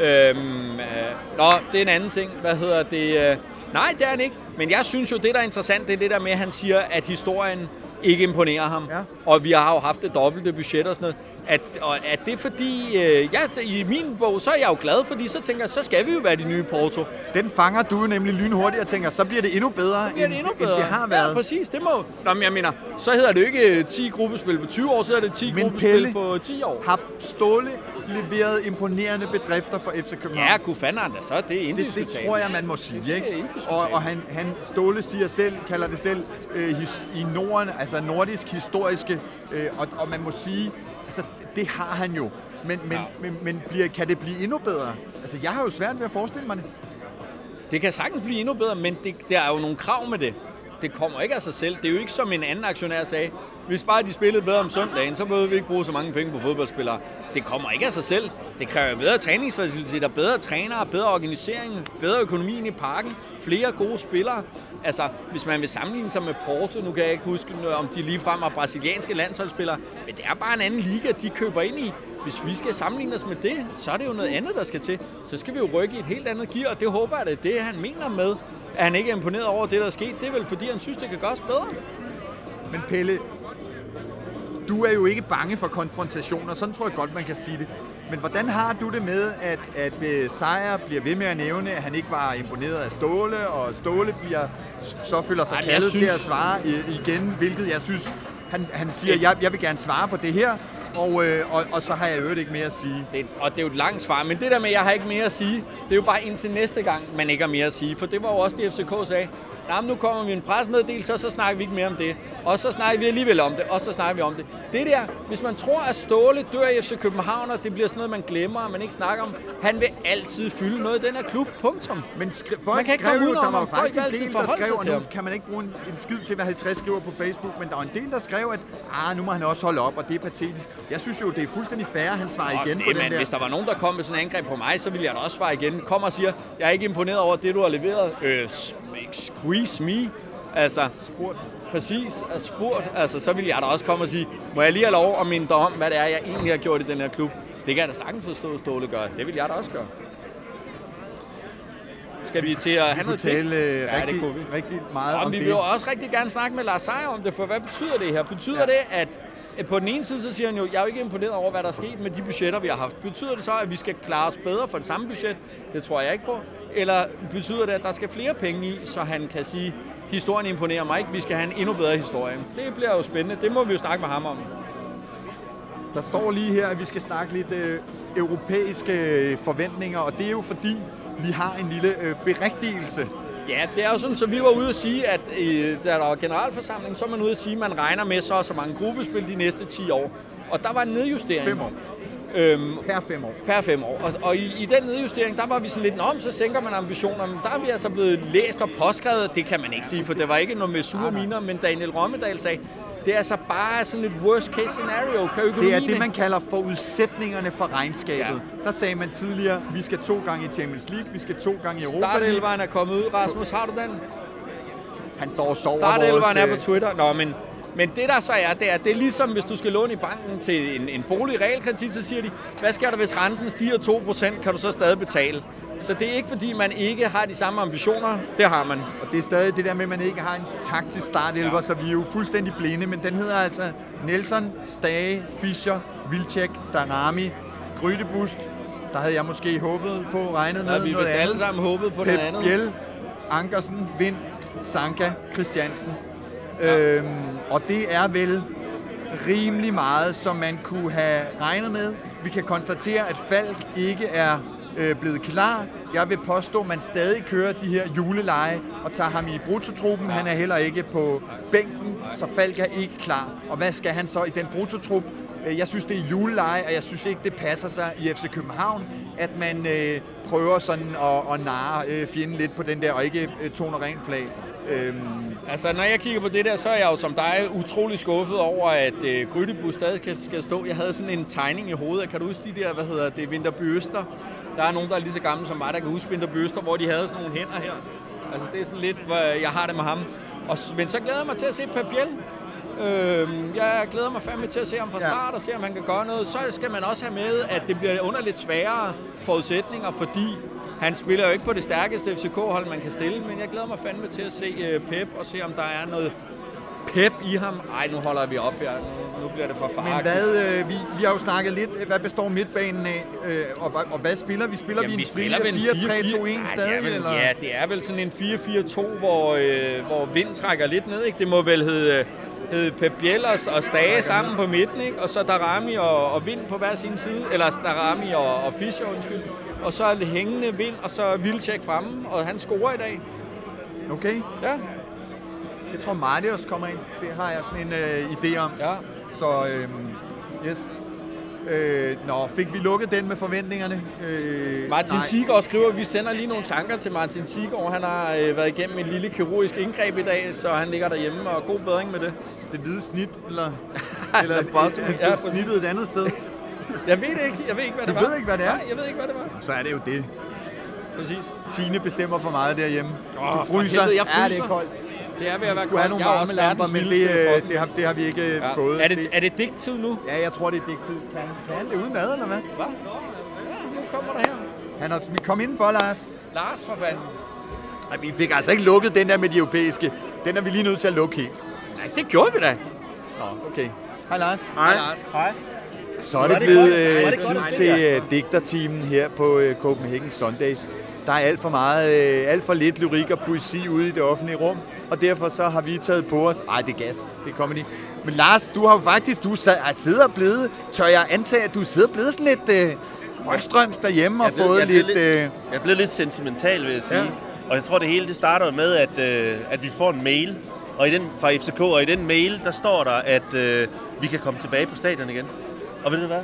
Øhm, øh, nå, det er en anden ting. Hvad hedder det? Øh, nej, det er han ikke. Men jeg synes jo, det der er interessant, det er det der med, at han siger, at historien ikke imponerer ham.
Ja.
Og vi har jo haft det dobbelte budget og sådan noget. At, og er det fordi, øh, ja, i min bog, så er jeg jo glad, fordi så tænker jeg, så skal vi jo være de nye Porto.
Den fanger du jo nemlig lynhurtigt og tænker, så bliver det endnu bedre,
bliver det
end,
endnu bedre.
end det har været.
Ja, præcis. Det må... Nå, men jeg mener, så hedder det jo ikke 10 gruppespil på 20 år, så hedder det 10
Men
gruppespil
Pelle,
på 10 år.
Har Ståle leveret imponerende bedrifter for FC København?
Ja, kunne fanden da så, det er
det, det tror jeg, man må sige. Ikke? Og, og han, han, Ståle siger selv, kalder det selv øh, his, i Norden, altså nordisk historiske, øh, og, og man må sige, altså Det har han jo. Men, men,
Ja.
men, men bliver, kan det blive endnu bedre? Altså, jeg har jo svært ved at forestille mig det.
Det kan sagtens blive endnu bedre, men det, der er jo nogle krav med det. Det kommer ikke af sig selv. Det er jo ikke som en anden aktionær sagde. Hvis bare de spillede bedre om søndagen, så behøver vi ikke bruge så mange penge på fodboldspillere. Det kommer ikke af sig selv. Det kræver bedre træningsfaciliteter, bedre trænere, bedre organisering, bedre økonomi i parken, flere gode spillere. Altså, hvis man vil sammenligne sig med Porto, nu kan jeg ikke huske, øh, om de ligefrem er brasilianske landsholdsspillere, men det er bare en anden liga, de køber ind i. Hvis vi skal sammenligne os med det, så er det jo noget andet, der skal til. Så skal vi jo rykke i et helt andet gear, og det håber jeg, det er det, han mener med, at han ikke er imponeret over det, der er sket. Det er vel, fordi han synes, det kan gøres bedre.
Men Pelle, du er jo ikke bange for konfrontationer, sådan tror jeg godt, man kan sige det. Men hvordan har du det med, at, at øh, Sejr bliver ved med at nævne, at han ikke var imponeret af Ståle, og Ståle bliver, så føler sig
Ej,
kaldet synes... til at svare igen, hvilket jeg synes, han, han siger, jeg, jeg vil gerne svare på det her, og, øh, og, og så har jeg øvrigt ikke mere at sige.
Det, og det er jo et langt svar, men det der med, at jeg har ikke mere at sige, det er jo bare indtil næste gang, man ikke har mere at sige. For det var jo også det, FCK sagde. Nej, men nu kommer vi en presmeddelelse, og så snakker vi ikke mere om det. Og så snakker vi alligevel om det, og så snakker vi om det. Det der, hvis man tror, at Ståle dør i FC København, og det bliver sådan noget, man glemmer, og man ikke snakker om, han vil altid fylde noget i den her klub. Punktum.
Men skri- folk
Man kan ikke komme udenom
der var
Folk
en
altid
del, der skrev, og
til
nu
ham.
kan man ikke bruge en, en skid til, hvad 50 skriver på Facebook, men der var en del, der skrev, at ah, nu må han også holde op, og det er patetisk. Jeg synes jo, det er fuldstændig fair, at han svarer
Og
igen
det,
på den
man,
der.
Hvis der var nogen, der kom med sådan en angreb på mig, så ville jeg da også svare igen. Kom og siger, jeg er ikke imponeret over det, du har leveret. Øh, squeeze me. Altså,
Spurgt.
præcis, er spurgt. Altså, så ville jeg da også komme og sige, må jeg lige have lov at minde dig om, hvad det er, jeg egentlig har gjort i den her klub. Det kan jeg da sagtens forstå, at Ståle gør. Det vil jeg da også gøre. Skal vi til at have
Vi
noget
tale øh,
Ja, det
rigtig,
kunne vi.
rigtig meget
og
om
vi
det.
vil jo også rigtig gerne snakke med Lars Seier om det, for hvad betyder det her? Betyder
Ja.
det, at at på den ene side, så siger han jo, jeg er jo ikke imponeret over, hvad der er sket med de budgetter, vi har haft. Betyder det så, at vi skal klare os bedre for det samme budget? Det tror jeg ikke på. Eller betyder det, at der skal flere penge i, så han kan sige, historien imponerer mig ikke, vi skal have en endnu bedre historie? Det bliver jo spændende. Det må vi jo snakke med ham om.
Der står lige her, at vi skal snakke lidt øh, europæiske øh, forventninger, og det er jo fordi, vi har en lille øh, berigtigelse.
Ja, det er jo sådan, så vi var ude at sige, at øh, da der var generalforsamling, så er man ude at sige, at man regner med så og så mange gruppespil de næste 10 år. Og der var en nedjustering.
Fem år.
Øhm,
Per fem år.
per fem år. Og, og i, i den nedjustering, der var vi sådan lidt, om, så sænker man ambitioner. Men der er vi altså blevet læst og påskrevet. Det kan man ikke sige, for det var ikke noget med sure miner, men Daniel Rommedal sagde, det er altså bare sådan et worst case scenario. Kan
Det er det, man kalder forudsætninger for regnskabet.
Ja.
Der sagde man tidligere, vi skal to gange i Champions League, vi skal to gange i Europa League.
Startelveren er kommet ud. Rasmus, har du den?
Han står og sover
Startelveren er
øh,
på Twitter. Nå, men, men det der så er, det er, det er ligesom, hvis du skal låne i banken til en, en bolig realkredit, så siger de, hvad sker der, hvis renten stiger 2%, kan du så stadig betale? Så det er ikke, fordi man ikke har de samme ambitioner. Det har man.
Og det er stadig det der med, at man ikke har en taktisk startelver, ja. så vi er jo fuldstændig blinde. Men den hedder altså Nelson, Stage, Fischer, Vilcek, Darami, Grydebust. Der havde jeg måske håbet på, regnet med
har vi
noget andet.
alle sammen håbet på noget
Pep
andet.
Biel, Ankersen, Vind, Sanka, Christiansen. Ja. Øhm, og det er vel rimelig meget, som man kunne have regnet med. Vi kan konstatere, at Falk ikke er øh, blevet klar. Jeg vil påstå, at man stadig kører de her juleleje og tager ham i brutotruppen. Han er heller ikke på bænken, så Falk er ikke klar. Og hvad skal han så i den brutotrup? Øh, jeg synes, det er juleleje, og jeg synes ikke, det passer sig i FC København, at man øh, prøver sådan at, at narre øh, fjenden lidt på den der, og ikke øh, toner rent flag. Øhm,
Altså, når jeg kigger på det der, så er jeg jo som dig utrolig skuffet over, at øh, Grydebus stadig skal, skal stå. Jeg havde sådan en tegning i hovedet. Kan du huske de der, hvad hedder det, Vinterby Øster? Der er nogen, der er lige så gamle som mig, der kan huske Vinterby Øster, hvor de havde sådan nogle hænder her. Altså, det er sådan lidt, hvor jeg har det med ham. Og, men så glæder jeg mig til at se Pep Biel. Øhm, jeg glæder mig fandme til at se ham fra
Ja.
start og se, om han kan gøre noget. Så skal man også have med, at det bliver under lidt sværere forudsætninger, fordi han spiller jo ikke på det stærkeste FCK-hold, man kan stille, men jeg glæder mig fandme til at se øh, Pep og se, om der er noget pep i ham. Ej, nu holder vi op her. Nu, nu bliver det for
men
farligt.
hvad, øh, vi, vi har jo snakket lidt, øh, hvad består midtbanen af, øh, og, hvad- og hvad spiller vi? Spiller
Jamen,
vi en
spiller vel en
4-3-2-1
Nej,
stadig?
vel,
eller?
Ja, det er vel sådan en 4-4-2, hvor, øh, hvor vind trækker lidt ned. Ikke? Det må vel hedde, hedde Pep Biel og, og Stage sammen på midten, ikke? og så Darami og, og Vind på hver sin side. Eller Darami og, og Fischer, undskyld. Og så er det hængende Vind, og så Vilcek fremme, og han scorer i dag.
Okay,
Ja,
jeg tror Marius kommer ind. Det har jeg sådan en øh, idé om.
ja.
Så, øh, yes. Øh, nå, fik vi lukket den med forventningerne? Øh,
Martin. Sigård skriver, at vi sender lige nogle tanker til Martin Sigård. Han har øh, været igennem et lille kirurgisk indgreb i dag, så han ligger derhjemme, og god bedring med det.
Det hvide snit, eller, <laughs> eller
Eller bare-
ja, snittet et andet sted.
Jeg ved det ikke. Jeg ved ikke, hvad
Du
det var.
ved ikke, hvad det er?
Nej, jeg ved ikke, hvad det var.
Så er det jo det.
Præcis.
Tine bestemmer for meget derhjemme.
Åh,
du fryser.
helvede, jeg
Ja, det er
fryser.
koldt.
Det er ved at være
Du skulle have
koldt.
nogle varme lamper, men det, øh, det, har, det har vi ikke ja.
Ja.
fået.
Er det, er det digttid nu?
Ja, jeg tror, det er digtid. Kan, kan han det uden mad, eller hvad?
Hvad? Ja, nu kommer der her.
Han har, vi kom indenfor, Lars.
Lars for fanden.
Ej, vi fik altså ikke lukket den der med de europæiske. Den er vi lige nødt til at lukke helt.
Nej, det gjorde vi da.
Nå, okay. Hej Lars.
Hej, Lars.
Hej.
Så er det blevet øh, tid til øh, digterteamen her på øh, Copenhagen Sundays. Der er alt for meget, øh, alt for lidt lyrik og poesi ude i det offentlige rum, og derfor så har vi taget på os. Ej, det er gas. Det er comedy. Men Lars, du har jo faktisk, du sad, er sidder og blevet, tør jeg antage, at du sidder blevet sådan lidt øh, højstrøms derhjemme og
Jeg blevet-
fået
jeg blevet
lidt...
lidt-
Øh,
Jeg er blevet lidt sentimental, vil jeg sige.
Ja.
Og jeg tror, det hele det starter med, at, øh, at vi får en mail og i den, fra FCK, og i den mail, der står der, at øh, vi kan komme tilbage på stadion igen. Og ved du hvad?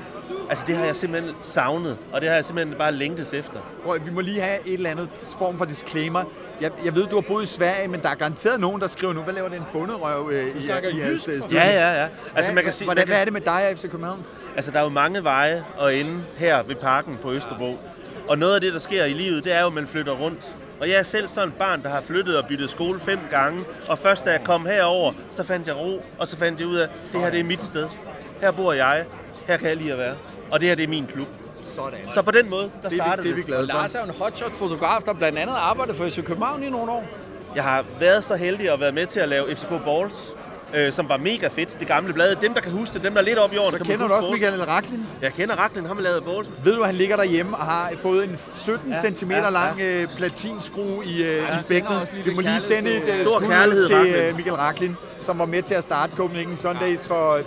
Altså, det har jeg simpelthen savnet, og det har jeg simpelthen bare længtes efter.
Prøv, vi må lige have et eller andet form for disclaimer. Jeg, jeg ved, du har boet i Sverige, men der er garanteret nogen, der skriver nu, hvad laver den bunderøv øh, i, i jeres øh?
Ja, ja, ja. Altså,
Hvad-
man kan sige,
hvordan,
man kan,
hvad er det med dig og FC København?
Altså, der er jo mange veje at ende her ved parken på Østerbro. Og noget af det, der sker i livet, det er jo, at man flytter rundt. Og jeg er selv sådan et barn, der har flyttet og byttet skole fem gange. Og først da jeg kom herover, så fandt jeg ro, og så fandt jeg ud af, at det her det er mit sted. Her bor jeg. Her kan jeg lide at være. Og det her det er min klub.
Sådan.
Så på den måde, der
Det er,
startede
vi, det er vi
det.
glade
Og Lars
for.
er jo en hotshot-fotograf, der blandt andet arbejder for FC København i nogle år.
Jeg har været så heldig at være med til at lave FCK Balls, øh, som var mega fedt. Det gamle blad. Dem, der kan huske det, dem, der er lidt op i årene,
Så
kan
kender du
huske
også
Balls.
Michael Raklin?
Jeg kender Raklin, ham har lavet Balls.
Ved du, at han ligger derhjemme og har fået en 17
Ja,
cm
ja, ja.
lang øh, platinskrue i, øh, i
sender
bækkenet. Vi må lige sende et
til-
øh,
Stor
skud
kærlighed,
til øh, Michael Raklin, som var med til at starte Copenhagen Sundays for øh,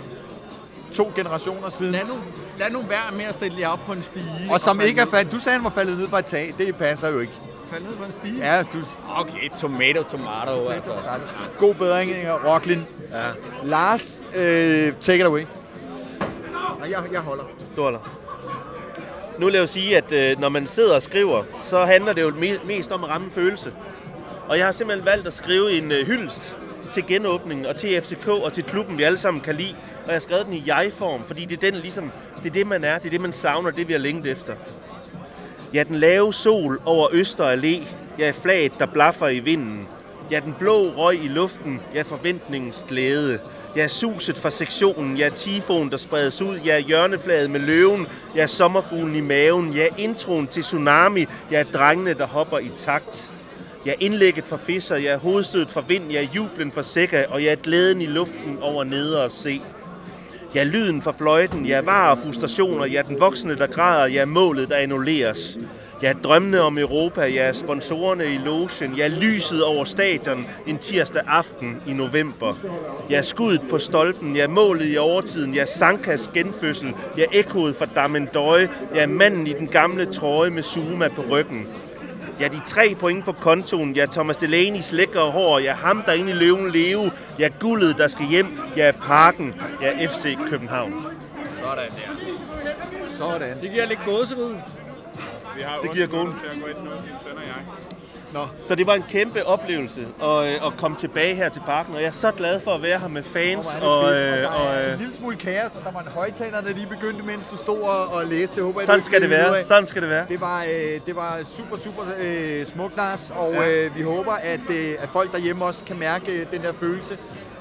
to generationer siden.
Lad nu, lad nu være med at stille jer op på en stige.
Og som
falde
ikke er faldet. Du sagde, han var faldet ned fra et tag. Det passer jo ikke.
Falde ned på en stige?
Ja, du...
Okay, tomato, tomato, altså.
God bedring, Rocklin.
Ja.
Lars, øh, take it away. Nej, jeg, jeg holder.
Du holder. Nu vil jeg jo sige, at øh, når man sidder og skriver, så handler det jo me- mest om at ramme følelse. Og jeg har simpelthen valgt at skrive en øh, hyldest til genåbningen og til FCK og til klubben, vi alle sammen kan lide. Og jeg har skrevet den i jeg-form, fordi det er, den, ligesom, det er det, man er, det er det, man savner, det vi har længt efter. Ja, den lave sol over Øster Allé. Ja, flaget, der blaffer i vinden. Ja, den blå røg i luften. Ja, forventningens glæde. Ja, suset fra sektionen. Ja, tifon, der spredes ud. Ja, hjørneflaget med løven. Ja, sommerfuglen i maven. Ja, introen til tsunami. Ja, drengene, der hopper i takt. Ja, indlægget for fisser. Ja, hovedstødet for vind. Ja, jublen for sækker. Og ja, glæden i luften over nede og se. Ja, lyden fra fløjten, ja, var og frustrationer, ja, den voksne, der græder, ja, målet, der annulleres. Ja, drømmene om Europa, ja, sponsorerne i logen, ja, lyset over stadion en tirsdag aften i november. Ja, skuddet på stolpen, ja, målet i overtiden, ja, Sankas genfødsel, ja, ekkoet fra Damendøje, ja, manden i den gamle trøje med Zuma på ryggen. Ja, de tre point på kontoen. Ja, Thomas Delaney's lækre hår. Ja, ham der inde i løven leve. Ja, guldet, der skal hjem. Ja, parken. Ja, FC København.
Sådan der. Sådan. Det giver lidt gåserud.
Det giver god. Så det var en kæmpe oplevelse at, øh, at komme tilbage her til parken, og jeg er så glad for at være her med fans.
Hvor
Og,
fedt.
øh,
og
og, øh,
en lille smule kaos, og der var en højtaler, der lige begyndte, mens du stod og, og læste. Det håber jeg,
sådan skal det være. Sådan skal det være.
Det var, øh, det var super, super øh, smukt, Lars, og
Ja.
øh, vi håber, at, øh, at folk derhjemme også kan mærke den der følelse.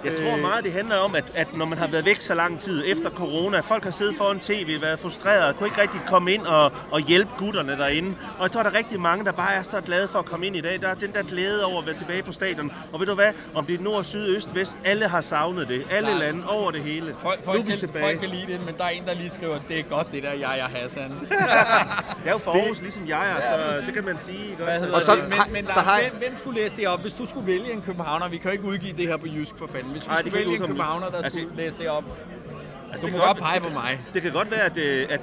Jeg tror meget, det handler om, at, at når man har været væk så lang tid efter corona, folk har siddet foran tv, været frustreret, kunne ikke rigtig komme ind og, og hjælpe gutterne derinde. Og jeg tror, der er rigtig mange, der bare er så glade for at komme ind i dag. Der er den der glæde over at være tilbage på stadion. Og ved du hvad? Om det er nord, syd, øst, vest, alle har savnet det. Alle
Klart.
lande over det hele.
Folk,
nu
folk,
er vi
kan,
tilbage.
folk kan lide det, men der er en, der lige skriver, det er godt det der, jeg er Hassan. <laughs>
Jeg er jo for Aarhus, ligesom jeg er, så det kan man sige. Ikke?
Hvad
Og så
det? Men,
har-
men
så
Lars,
har-
hvem, hvem skulle læse det op? Hvis du skulle vælge en københavner, vi kan jo ikke udgive det her på jysk for fanden. Hvis vi
Ej, det
skulle vælge en københavner, der
Altså,
skulle læse det op.
Altså,
Du
det
må
kan
godt pege på mig.
Det kan godt være, at, øh, at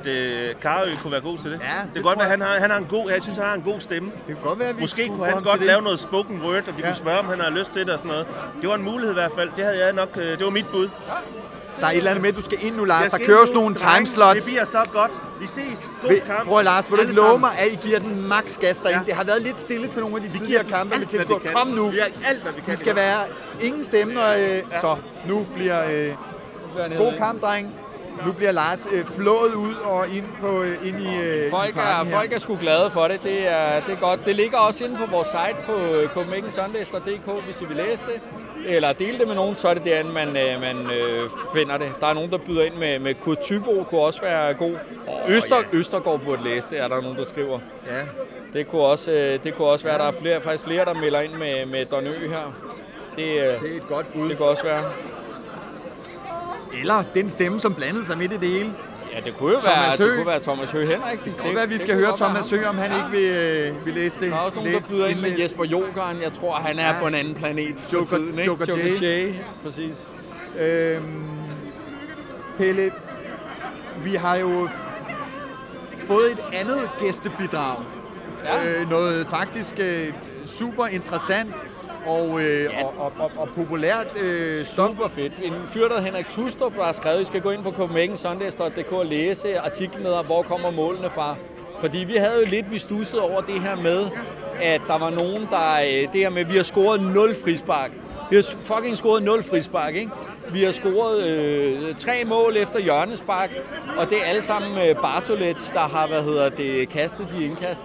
uh, Karø kunne være god til det.
Ja,
det
det
kan godt være, at
jeg.
han har, han har en god, jeg synes, han har en god stemme.
Det kan godt være, at vi
Måske kunne han godt
til det.
lave noget spoken word, og vi
Ja.
kunne spørge, om han har lyst til det og sådan noget. Det var en mulighed i hvert fald. Det havde jeg nok, øh, det var mit bud.
Der er et eller andet med, at du skal ind nu, Lars. Der
nu,
nogle timeslots.
Det bliver så godt. Vi ses. God
Ved-
kamp.
Prøv at Lars, vil du ikke love mig, at I giver den max gas derinde?
Ja.
Det har været lidt stille til nogle af de
Vi
tidligere
giver
kampe med
kan.
Kom nu.
Vi har alt, hvad vi kan.
De skal være ingen stemme, og, øh, så nu bliver øh, god kamp, dreng. Nu bliver Lars øh, flået ud og ind, på, øh, ind i øh,
Folk
i
er,
her.
folk er sgu glade for det. Det er, det er godt. Det ligger også inde på vores site på øh, copenhagensundays.dk, hvis I vil læse det. Eller dele det med nogen, så er det derinde, man, øh, man øh, finder det. Der er nogen, der byder ind med, med Kurt Thybo, kunne også være god. Øster, Østergaard burde læse det, er der nogen, der skriver.
Ja.
Det kunne også, øh, det kunne også være, der er flere, faktisk flere, der melder ind med, med Don Ø her. Det, øh,
Det er et godt bud.
det kunne også være.
Eller den stemme, som blandede sig midt i det hele.
Ja, det kunne jo
Thomas
være, det
Høgh.
kunne være Thomas Høgh Henriksen.
Det kan være, vi skal høre Thomas Høgh, om han ikke vil, øh, vil læse det.
Der er også nogen, der byder ind med. Jesper Jokeren. Jeg tror, han er på en anden planet for
Joker-
tiden. Ikke?
Joker J.
J. Præcis.
Øhm, Pelle, vi har jo fået et andet gæstebidrag.
Ja.
Øh, noget faktisk øh, super interessant og, øh,
Ja.
og, og, og, og populært øh, stof.
Super fedt. En fyr, der Henrik Tustrup, der har skrevet, I skal gå ind på CopenhagenSundays.dk og læse artiklen ned, hvor kommer målene fra. Fordi vi havde jo lidt, vi stussede over det her med, at der var nogen, der... øh, Det her med, at vi har scoret 0 frispark. Vi har fucking scoret 0 frispark, ikke? Vi har scoret øh, tre mål efter hjørnespark, og det er alle sammen øh, Bartolets, der har, hvad hedder det, kastet de indkast.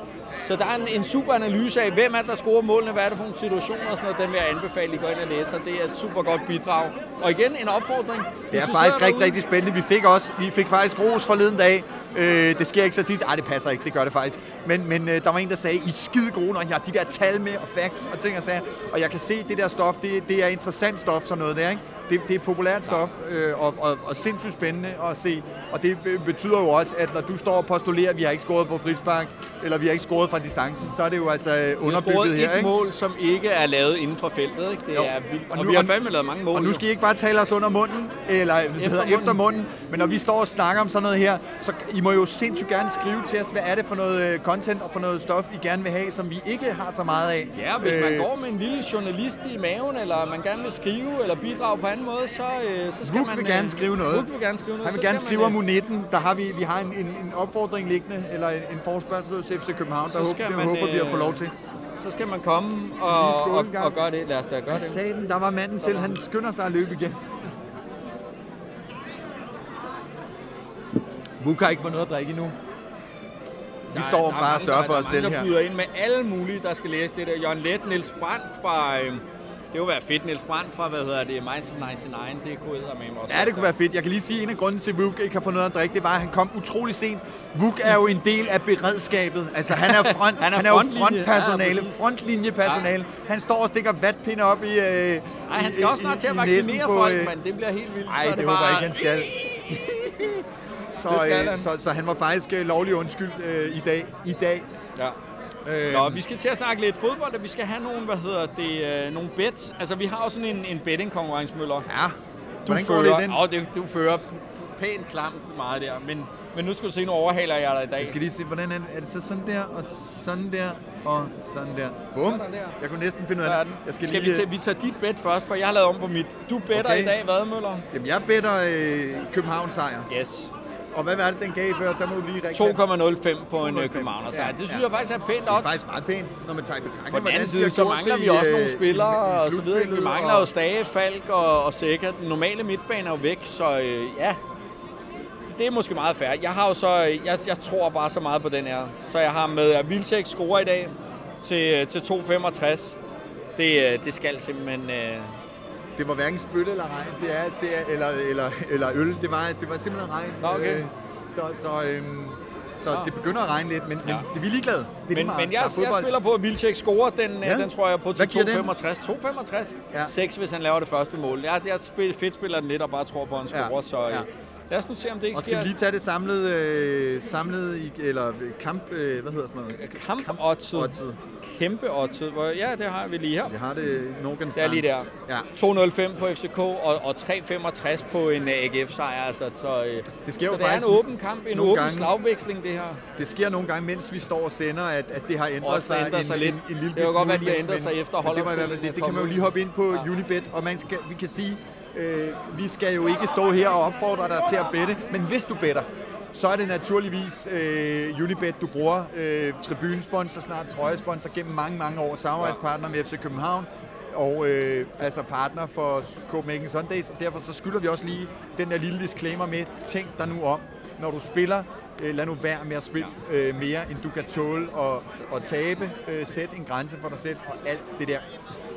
Så der er en, en super analyse af, hvem er der scorer målene, hvad er det for nogle situationer og sådan noget. Den vil jeg anbefale, I går ind og læser. Det er et super godt bidrag. Og igen, en opfordring.
Det er faktisk rigtig, rigtig spændende. Vi fik også, vi fik faktisk ros forleden dag. Øh, det sker ikke så tit. Ej, det passer ikke. Det gør det faktisk. Men, men øh, der var en, der sagde, I er skide gode, når I har de der tal med og facts og ting og sager. Og jeg kan se, det der stof, det, det er interessant stof, sådan noget der, ikke? Det, det er populært stof, øh, og, og, og sindssygt spændende at se. Og det be- betyder jo også, at når du står og postulerer, at vi har ikke scoret på frispark, eller vi har ikke scoret fra distancen, så er det jo altså øh, underbygget her,
et
ikke?
mål, som ikke er lavet inden for feltet. Ikke? Det
Jo.
er vildt.
Og
Og,
nu-
vi har
og-
fandme lavet mange mål.
Og nu skal I ikke bare tale os under munden, eller det hedder,
munden.
efter munden, men når vi står og snakker om sådan noget her, så I må jo sindssygt gerne skrive til os, hvad er det for noget øh, content og for noget stof, I gerne vil have, som vi ikke har så meget af.
Ja, hvis man
Øh,
går med en lille journalist i maven, eller man gerne vil skrive eller bidrage på anden måde, så, øh, så skal
Vuk
man...
vil gerne skrive noget.
Vuk vil gerne skrive noget.
Han vil gerne skrive om
man, øh,
U19. Der har vi, vi har en, en, en opfordring liggende, eller en, en forspørgsel hos FC København, der håber,
man,
håber vi at få lov til.
Så skal man komme og, og, og gøre det. Lad os da gøre det.
den? Der var manden selv, han skynder sig at løbe igen. Vuk har ikke fået noget at drikke endnu. Vi
Der er-
står
er
bare og sørger for os selv her.
der byder ind med alle mulige, der skal læse det der. Jørgen Let, Niels Brandt fra... Øh, det kunne være fedt, Niels Brandt fra, hvad hedder det, Minds of 99. Det kunne med mig også.
Ja, det kunne være fedt. Jeg kan lige sige, at en af grunden til, at Vuk ikke har fået noget at drikke, det var, at han kom utrolig sent. Vuk er jo en del af beredskabet. Altså, han er, front, <laughs>
Han er
han er jo
frontlinje.
frontpersonale,
Ja,
frontlinjepersonale. Han står og stikker vatpinde op i øh,
Nej, han skal
i-
også snart til at vaccinere folk,
øh,
men det bliver helt vildt.
Nej, det,
bare...
håber jeg ikke, han skal. <laughs> så,
Det
øh,
han.
så, så han var faktisk øh, lovlig undskyld øh, i dag. I dag.
Ja.
Øh,
Nå, vi skal til at snakke lidt fodbold, og vi skal have nogle, hvad hedder det, øh, nogle bet. Altså, vi har jo sådan en, en betting-konkurrence, Møller.
ja.
Du
Hvordan går
fører,
det i den?
Åh, det, du fører pænt klamt meget der, men, men nu skal du se, nu overhaler jeg dig i dag.
Jeg skal lige se, hvordan er det? Er det så sådan der, og sådan der, og sådan der? Bum!
Sådan der.
Jeg kunne næsten finde ud af det. Jeg skal,
skal
lige,
vi, tage, vi tager dit bet først, for jeg har lavet om på mit. Du better
Okay.
i dag, hvad, Møller?
Jamen, jeg better øh, København sejr.
Yes.
Og hvad var det, den gav før? Der må du lige rigtig...
2,05 på en
2,05.
øh, københavner
Ja,
ja, Det synes
ja.
jeg faktisk er pænt
Det er faktisk meget pænt, når man tager i betragtning.
På den anden
de
side, så mangler vi også
øh,
nogle spillere
i- i
og så videre. Vi mangler jo Stage, Falk og, og Sikker. Den normale midtbane er jo væk, så øh, ja. Det er måske meget fair. Jeg har jo så, jeg, jeg tror bare så meget på den her. Så jeg har med at Vildtjek score i dag til, til 2,65. Det, øh, det skal simpelthen... Øh,
Det var hverken spyt eller regn, det er, det er, eller, eller, eller øl. Det var, det var simpelthen regn.
Okay.
Øh, så så, øhm, så
Nå.
det begynder at regne lidt, men, men
Ja.
det er vi ligeglade. Det er
men, men jeg, jeg spiller på, at Vildtjek score. Den,
Ja.
ja. den tror jeg på til
giver den?
2,65. 2,65?
Ja.
Ja. 6, hvis han laver det første mål. Jeg, jeg spil, fedt spiller den lidt og bare tror på, at han
Ja.
scorer. Så øh,
Ja.
Lad os nu se, om det ikke
Og skal
sker.
vi lige tage det samlede, øh, samlede i, eller kamp, øh, hvad hedder sådan noget?
Kamp-oddset.
Oddset.
Kæmpe oddset. Hvor- Ja, det har vi lige her.
Vi har det nogen
Det er lige der.
Ja.
2,05 på FCK og, og 3,65 på en øh, AGF-sejr. Altså, så øh,
Det sker
så
jo
det er en åben kamp, en åben
gange.
slagveksling, det her.
Det sker nogle gange, mens vi står og sender, at, at det har ændret
Også
sig,
ændret sig
en,
lidt.
En, en lille
Det kan jo godt være, de har ændret sig efter
men det, det,
er
det kan man jo lige hoppe ind på
Ja.
Unibet, og man skal, vi kan sige, Øh, vi skal jo ikke stå her og opfordre dig til at bette, men hvis du better, så er det naturligvis øh, Unibet, du bruger. Øh, tribunesponsor, snart trøjesponsor gennem mange, mange år. Samarbejdspartner med FC København og øh, altså partner for Copenhagen Sundays, og derfor så skylder vi også lige den der lille disclaimer med, tænk dig nu om, når du spiller, øh, lad nu være med at spille øh, mere, end du kan tåle og, og tabe. Øh, sæt en grænse for dig selv for alt det der.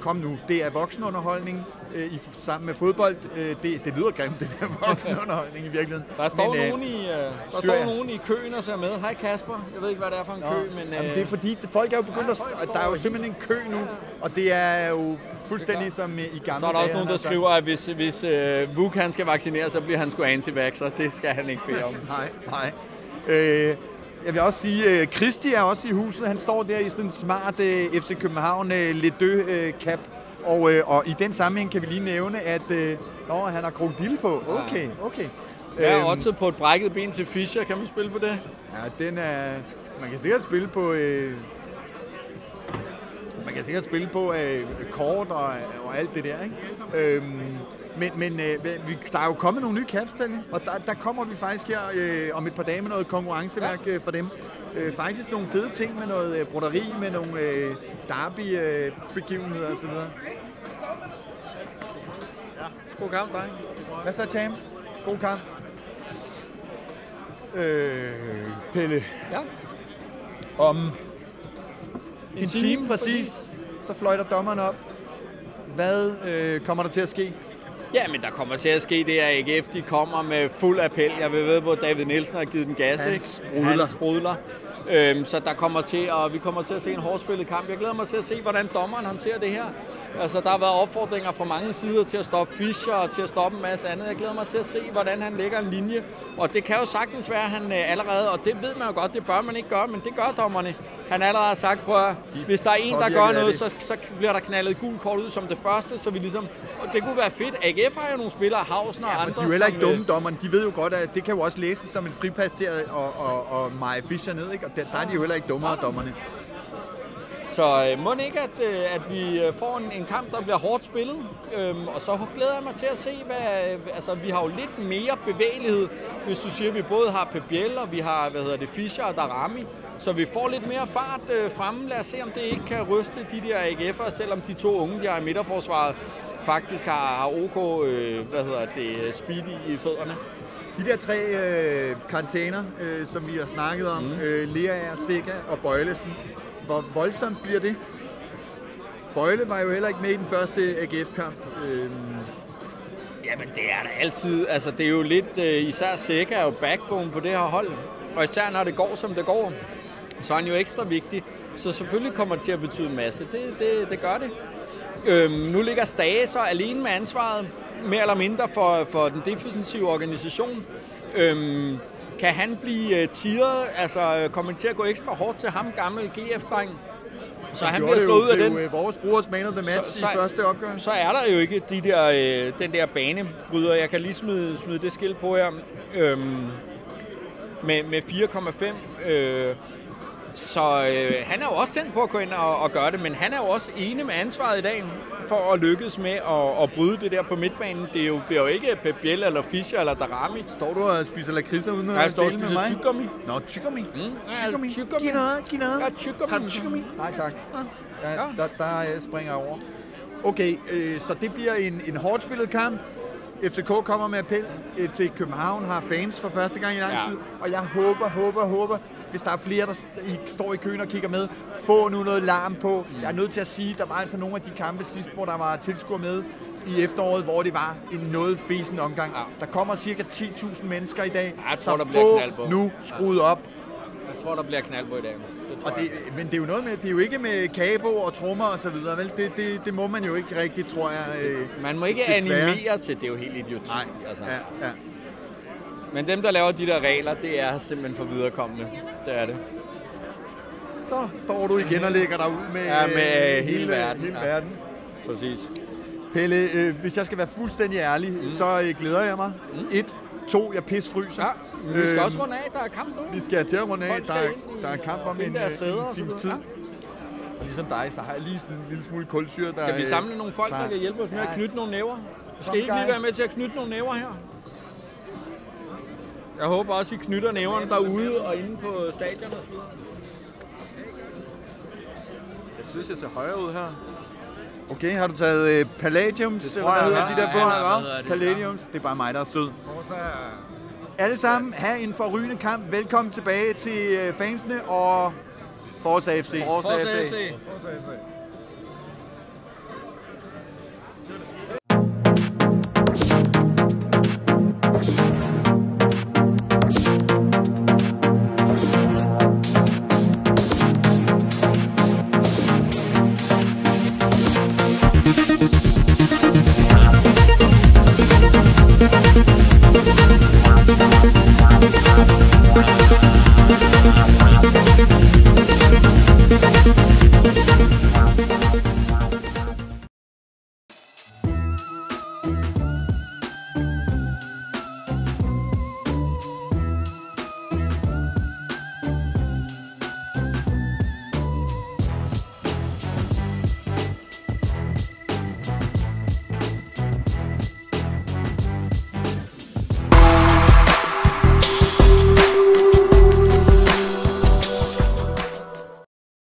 Kom nu, det er voksenunderholdning øh, i, sammen med fodbold. Øh, det, det lyder grimt, det der <laughs> voksenunderholdning i virkeligheden.
Der står,
Men, øh,
nogen, i, øh, der står nogen i køen og ser med. Hej Kasper. Jeg ved ikke, hvad det er for en kø, men...
Jamen,
øh,
det er fordi, folk er jo begyndt
Ja,
at... Der er jo simpelthen en kø nu, og det er jo fuldstændig som øh, i gamle
Så er der også
dage,
nogen, der skriver, at hvis, hvis øh, Vuk han skal vaccinere, så bliver han sgu anti-vaxxer. Det skal han ikke bede om. <laughs>
Nej, nej. Øh, jeg vil også sige, at Kristi er også i huset. Han står der i sådan en smart øh, FC København øh, lidt dø øh, cap. Og, øh, og i den sammenhæng kan vi lige nævne, at øh, nå, han har krokodille på. Okay, okay.
Er
Øhm,
oddset på et brækket ben til Fischer? Kan man spille på det?
Ja, den er... Man kan sikkert spille på... Øh, man kan sikkert spille på øh, kort og, og alt det der, ikke? Øhm, men men øh, vi, der er jo kommet nogle nye Pelle, og der, der kommer vi faktisk her øh, om et par dage med noget konkurrenceværk øh, for dem. Øh, faktisk nogle fede ting med noget øh, broderi, med nogle øh, derby-begivenheder osv.
God kamp, dreng.
Hvad så, Tam? God kamp. Øh, Pelle,
Ja.
om en time præcis, så fløjter dommeren op. Hvad øh, kommer der til at ske?
Ja, men der kommer til at ske det, at AGF de kommer med fuld appel. Jeg vil ved, hvor David Nielsen har givet den gas.
Han
ikke?
sprudler.
Han sprudler. Øhm, så der kommer til, og vi kommer til at se en hårdspillet kamp. Jeg glæder mig til at se, hvordan dommeren håndterer det her. Altså, der har været opfordringer fra mange sider til at stoppe Fischer og til at stoppe en masse andet. Jeg glæder mig til at se, hvordan han lægger en linje. Og det kan jo sagtens være, at han øh, allerede, og det ved man jo godt, det bør man ikke gøre, men det gør dommerne. Han allerede har sagt, prøv at, hvis der er en, der gør noget, så, så bliver der knaldet et gult kort ud som det første, så vi ligesom, og det kunne være fedt. AGF har jo nogle spillere, Hausen og
Ja,
andre,
de er jo heller ikke
øh,
dumme, dommerne. De ved jo godt, at det kan jo også læses som en fripas til at og, og, og meje Fischer ned, ikke? Og der, der er de jo heller ikke dummere, dommerne.
Så øh, må ikke, at, øh, at vi øh, får en, en kamp, der bliver hårdt spillet. Øhm, og så glæder jeg mig til at se, hvad... øh, Altså, vi har jo lidt mere bevægelighed, hvis du siger, at vi både har Pep Biel, og vi har, hvad hedder det, Fischer og Darami. Så vi får lidt mere fart øh, fremme. Lad os se, om det ikke kan ryste de der AGF'ere, selvom de to unge, de har i midterforsvaret, faktisk har, har OK, øh, hvad hedder det, speedy i fødderne.
De der tre øh, karantæner, øh, som vi har snakket om, mm. øh, Lea, Sikker og Bøjlesen, hvor voldsomt bliver det? Bøjle var jo heller ikke med i den første AGF-kamp. Øh,
Jamen, det er da altid. Altså, det er jo lidt... Øh, især Sækker er jo backbone på det her hold. Og især når det går, som det går, så er han jo ekstra vigtig. Så selvfølgelig kommer det til at betyde en masse. Det, det, det gør det. Øhm, nu ligger Stage så alene med ansvaret, mere eller mindre, for, for den defensive organisation. Øhm, kan han blive uh, tiret, altså øh, kommer til at gå ekstra hårdt til ham, gammel GF-dreng? Så han bliver slået ud af
det er
den
jo, øh, vores brugers man of the match
Så- så-
i første opgør.
så er der jo ikke de der, øh, den der banebryder. Jeg kan lige smide, smide det skilt på her. Øhm, med, med 4,5. Øh, så øh, han er jo også tændt på at gå ind og, og gøre det, men han er jo også enig med ansvaret i dag for at lykkes med at, at bryde det der på midtbanen. Det er jo, bliver jo ikke Pep Biel eller Fischer eller Darami.
Står du og spiser lakridser uden
Jeg
at
står og
dele med
spiser
mig?
tyggegummi.
Nå, tyggegummi. Mm.
ja, tyggegummi.
Giv noget, giv noget.
Ja, tyggegummi.
Har du tyggegummi? Nej, tak. Ja,
Ja.
der, der øh, springer jeg over. Okay, øh, så det bliver en, en hårdt spillet kamp. FCK kommer med appel. FC København har fans for første gang i lang
Ja.
tid. Og jeg håber, håber, håber, hvis der er flere, der står i køen og kigger med, få nu noget larm på.
Mm.
Jeg er nødt til at sige, der var altså nogle af de kampe sidst, hvor der var tilskuere med i efteråret, hvor det var en noget fesen omgang.
Ja.
Der kommer cirka 10.000 mennesker i dag.
jeg tror,
så
der bliver
få nu skruet op.
Jeg tror, der bliver knald på i dag. Det
Og det, men det er jo noget med, det er jo ikke med kabo og trommer og så videre, vel? Det, det, det må man jo ikke rigtigt, tror jeg. Øh,
Man må ikke
Desværre.
animere til, det er jo helt idioti.
nej,
altså.
ja, ja.
Men dem, der laver de der regler, det er simpelthen for viderekommende. Det er det.
Så står du igen og lægger dig ud med,
Ja, med
øh,
hele verden,
Hele
ja.
verden.
Præcis.
Pelle, øh, hvis jeg skal være fuldstændig ærlig, mm. så øh, glæder jeg mig. Mm. Et, to, jeg pisfryser.
Ja, men vi skal
Øhm,
også runde af. Der er kamp nu.
Vi skal til at runde af. Der er, der er kamp om en, øh, en times tid. Og ligesom dig, så har jeg lige sådan en lille smule kulsyre, der...
Kan vi
øh,
samle nogle folk, der
der-
kan hjælpe os med at knytte nogle næver? Skal I ikke lige være med til at knytte nogle næver her? Jeg håber også, I knytter næverne derude og inde på stadion og så videre.
Jeg synes, jeg ser højere ud her.
Okay, har du taget øh, Palladiums,
Det
eller hvad hedder de der på?
Ja?
Palladiums, det er bare mig, der er sød. Alle sammen, have en forrygende kamp. Velkommen tilbage til øh, fansene og Forza FC.
Forza
Forza
FC.
FC.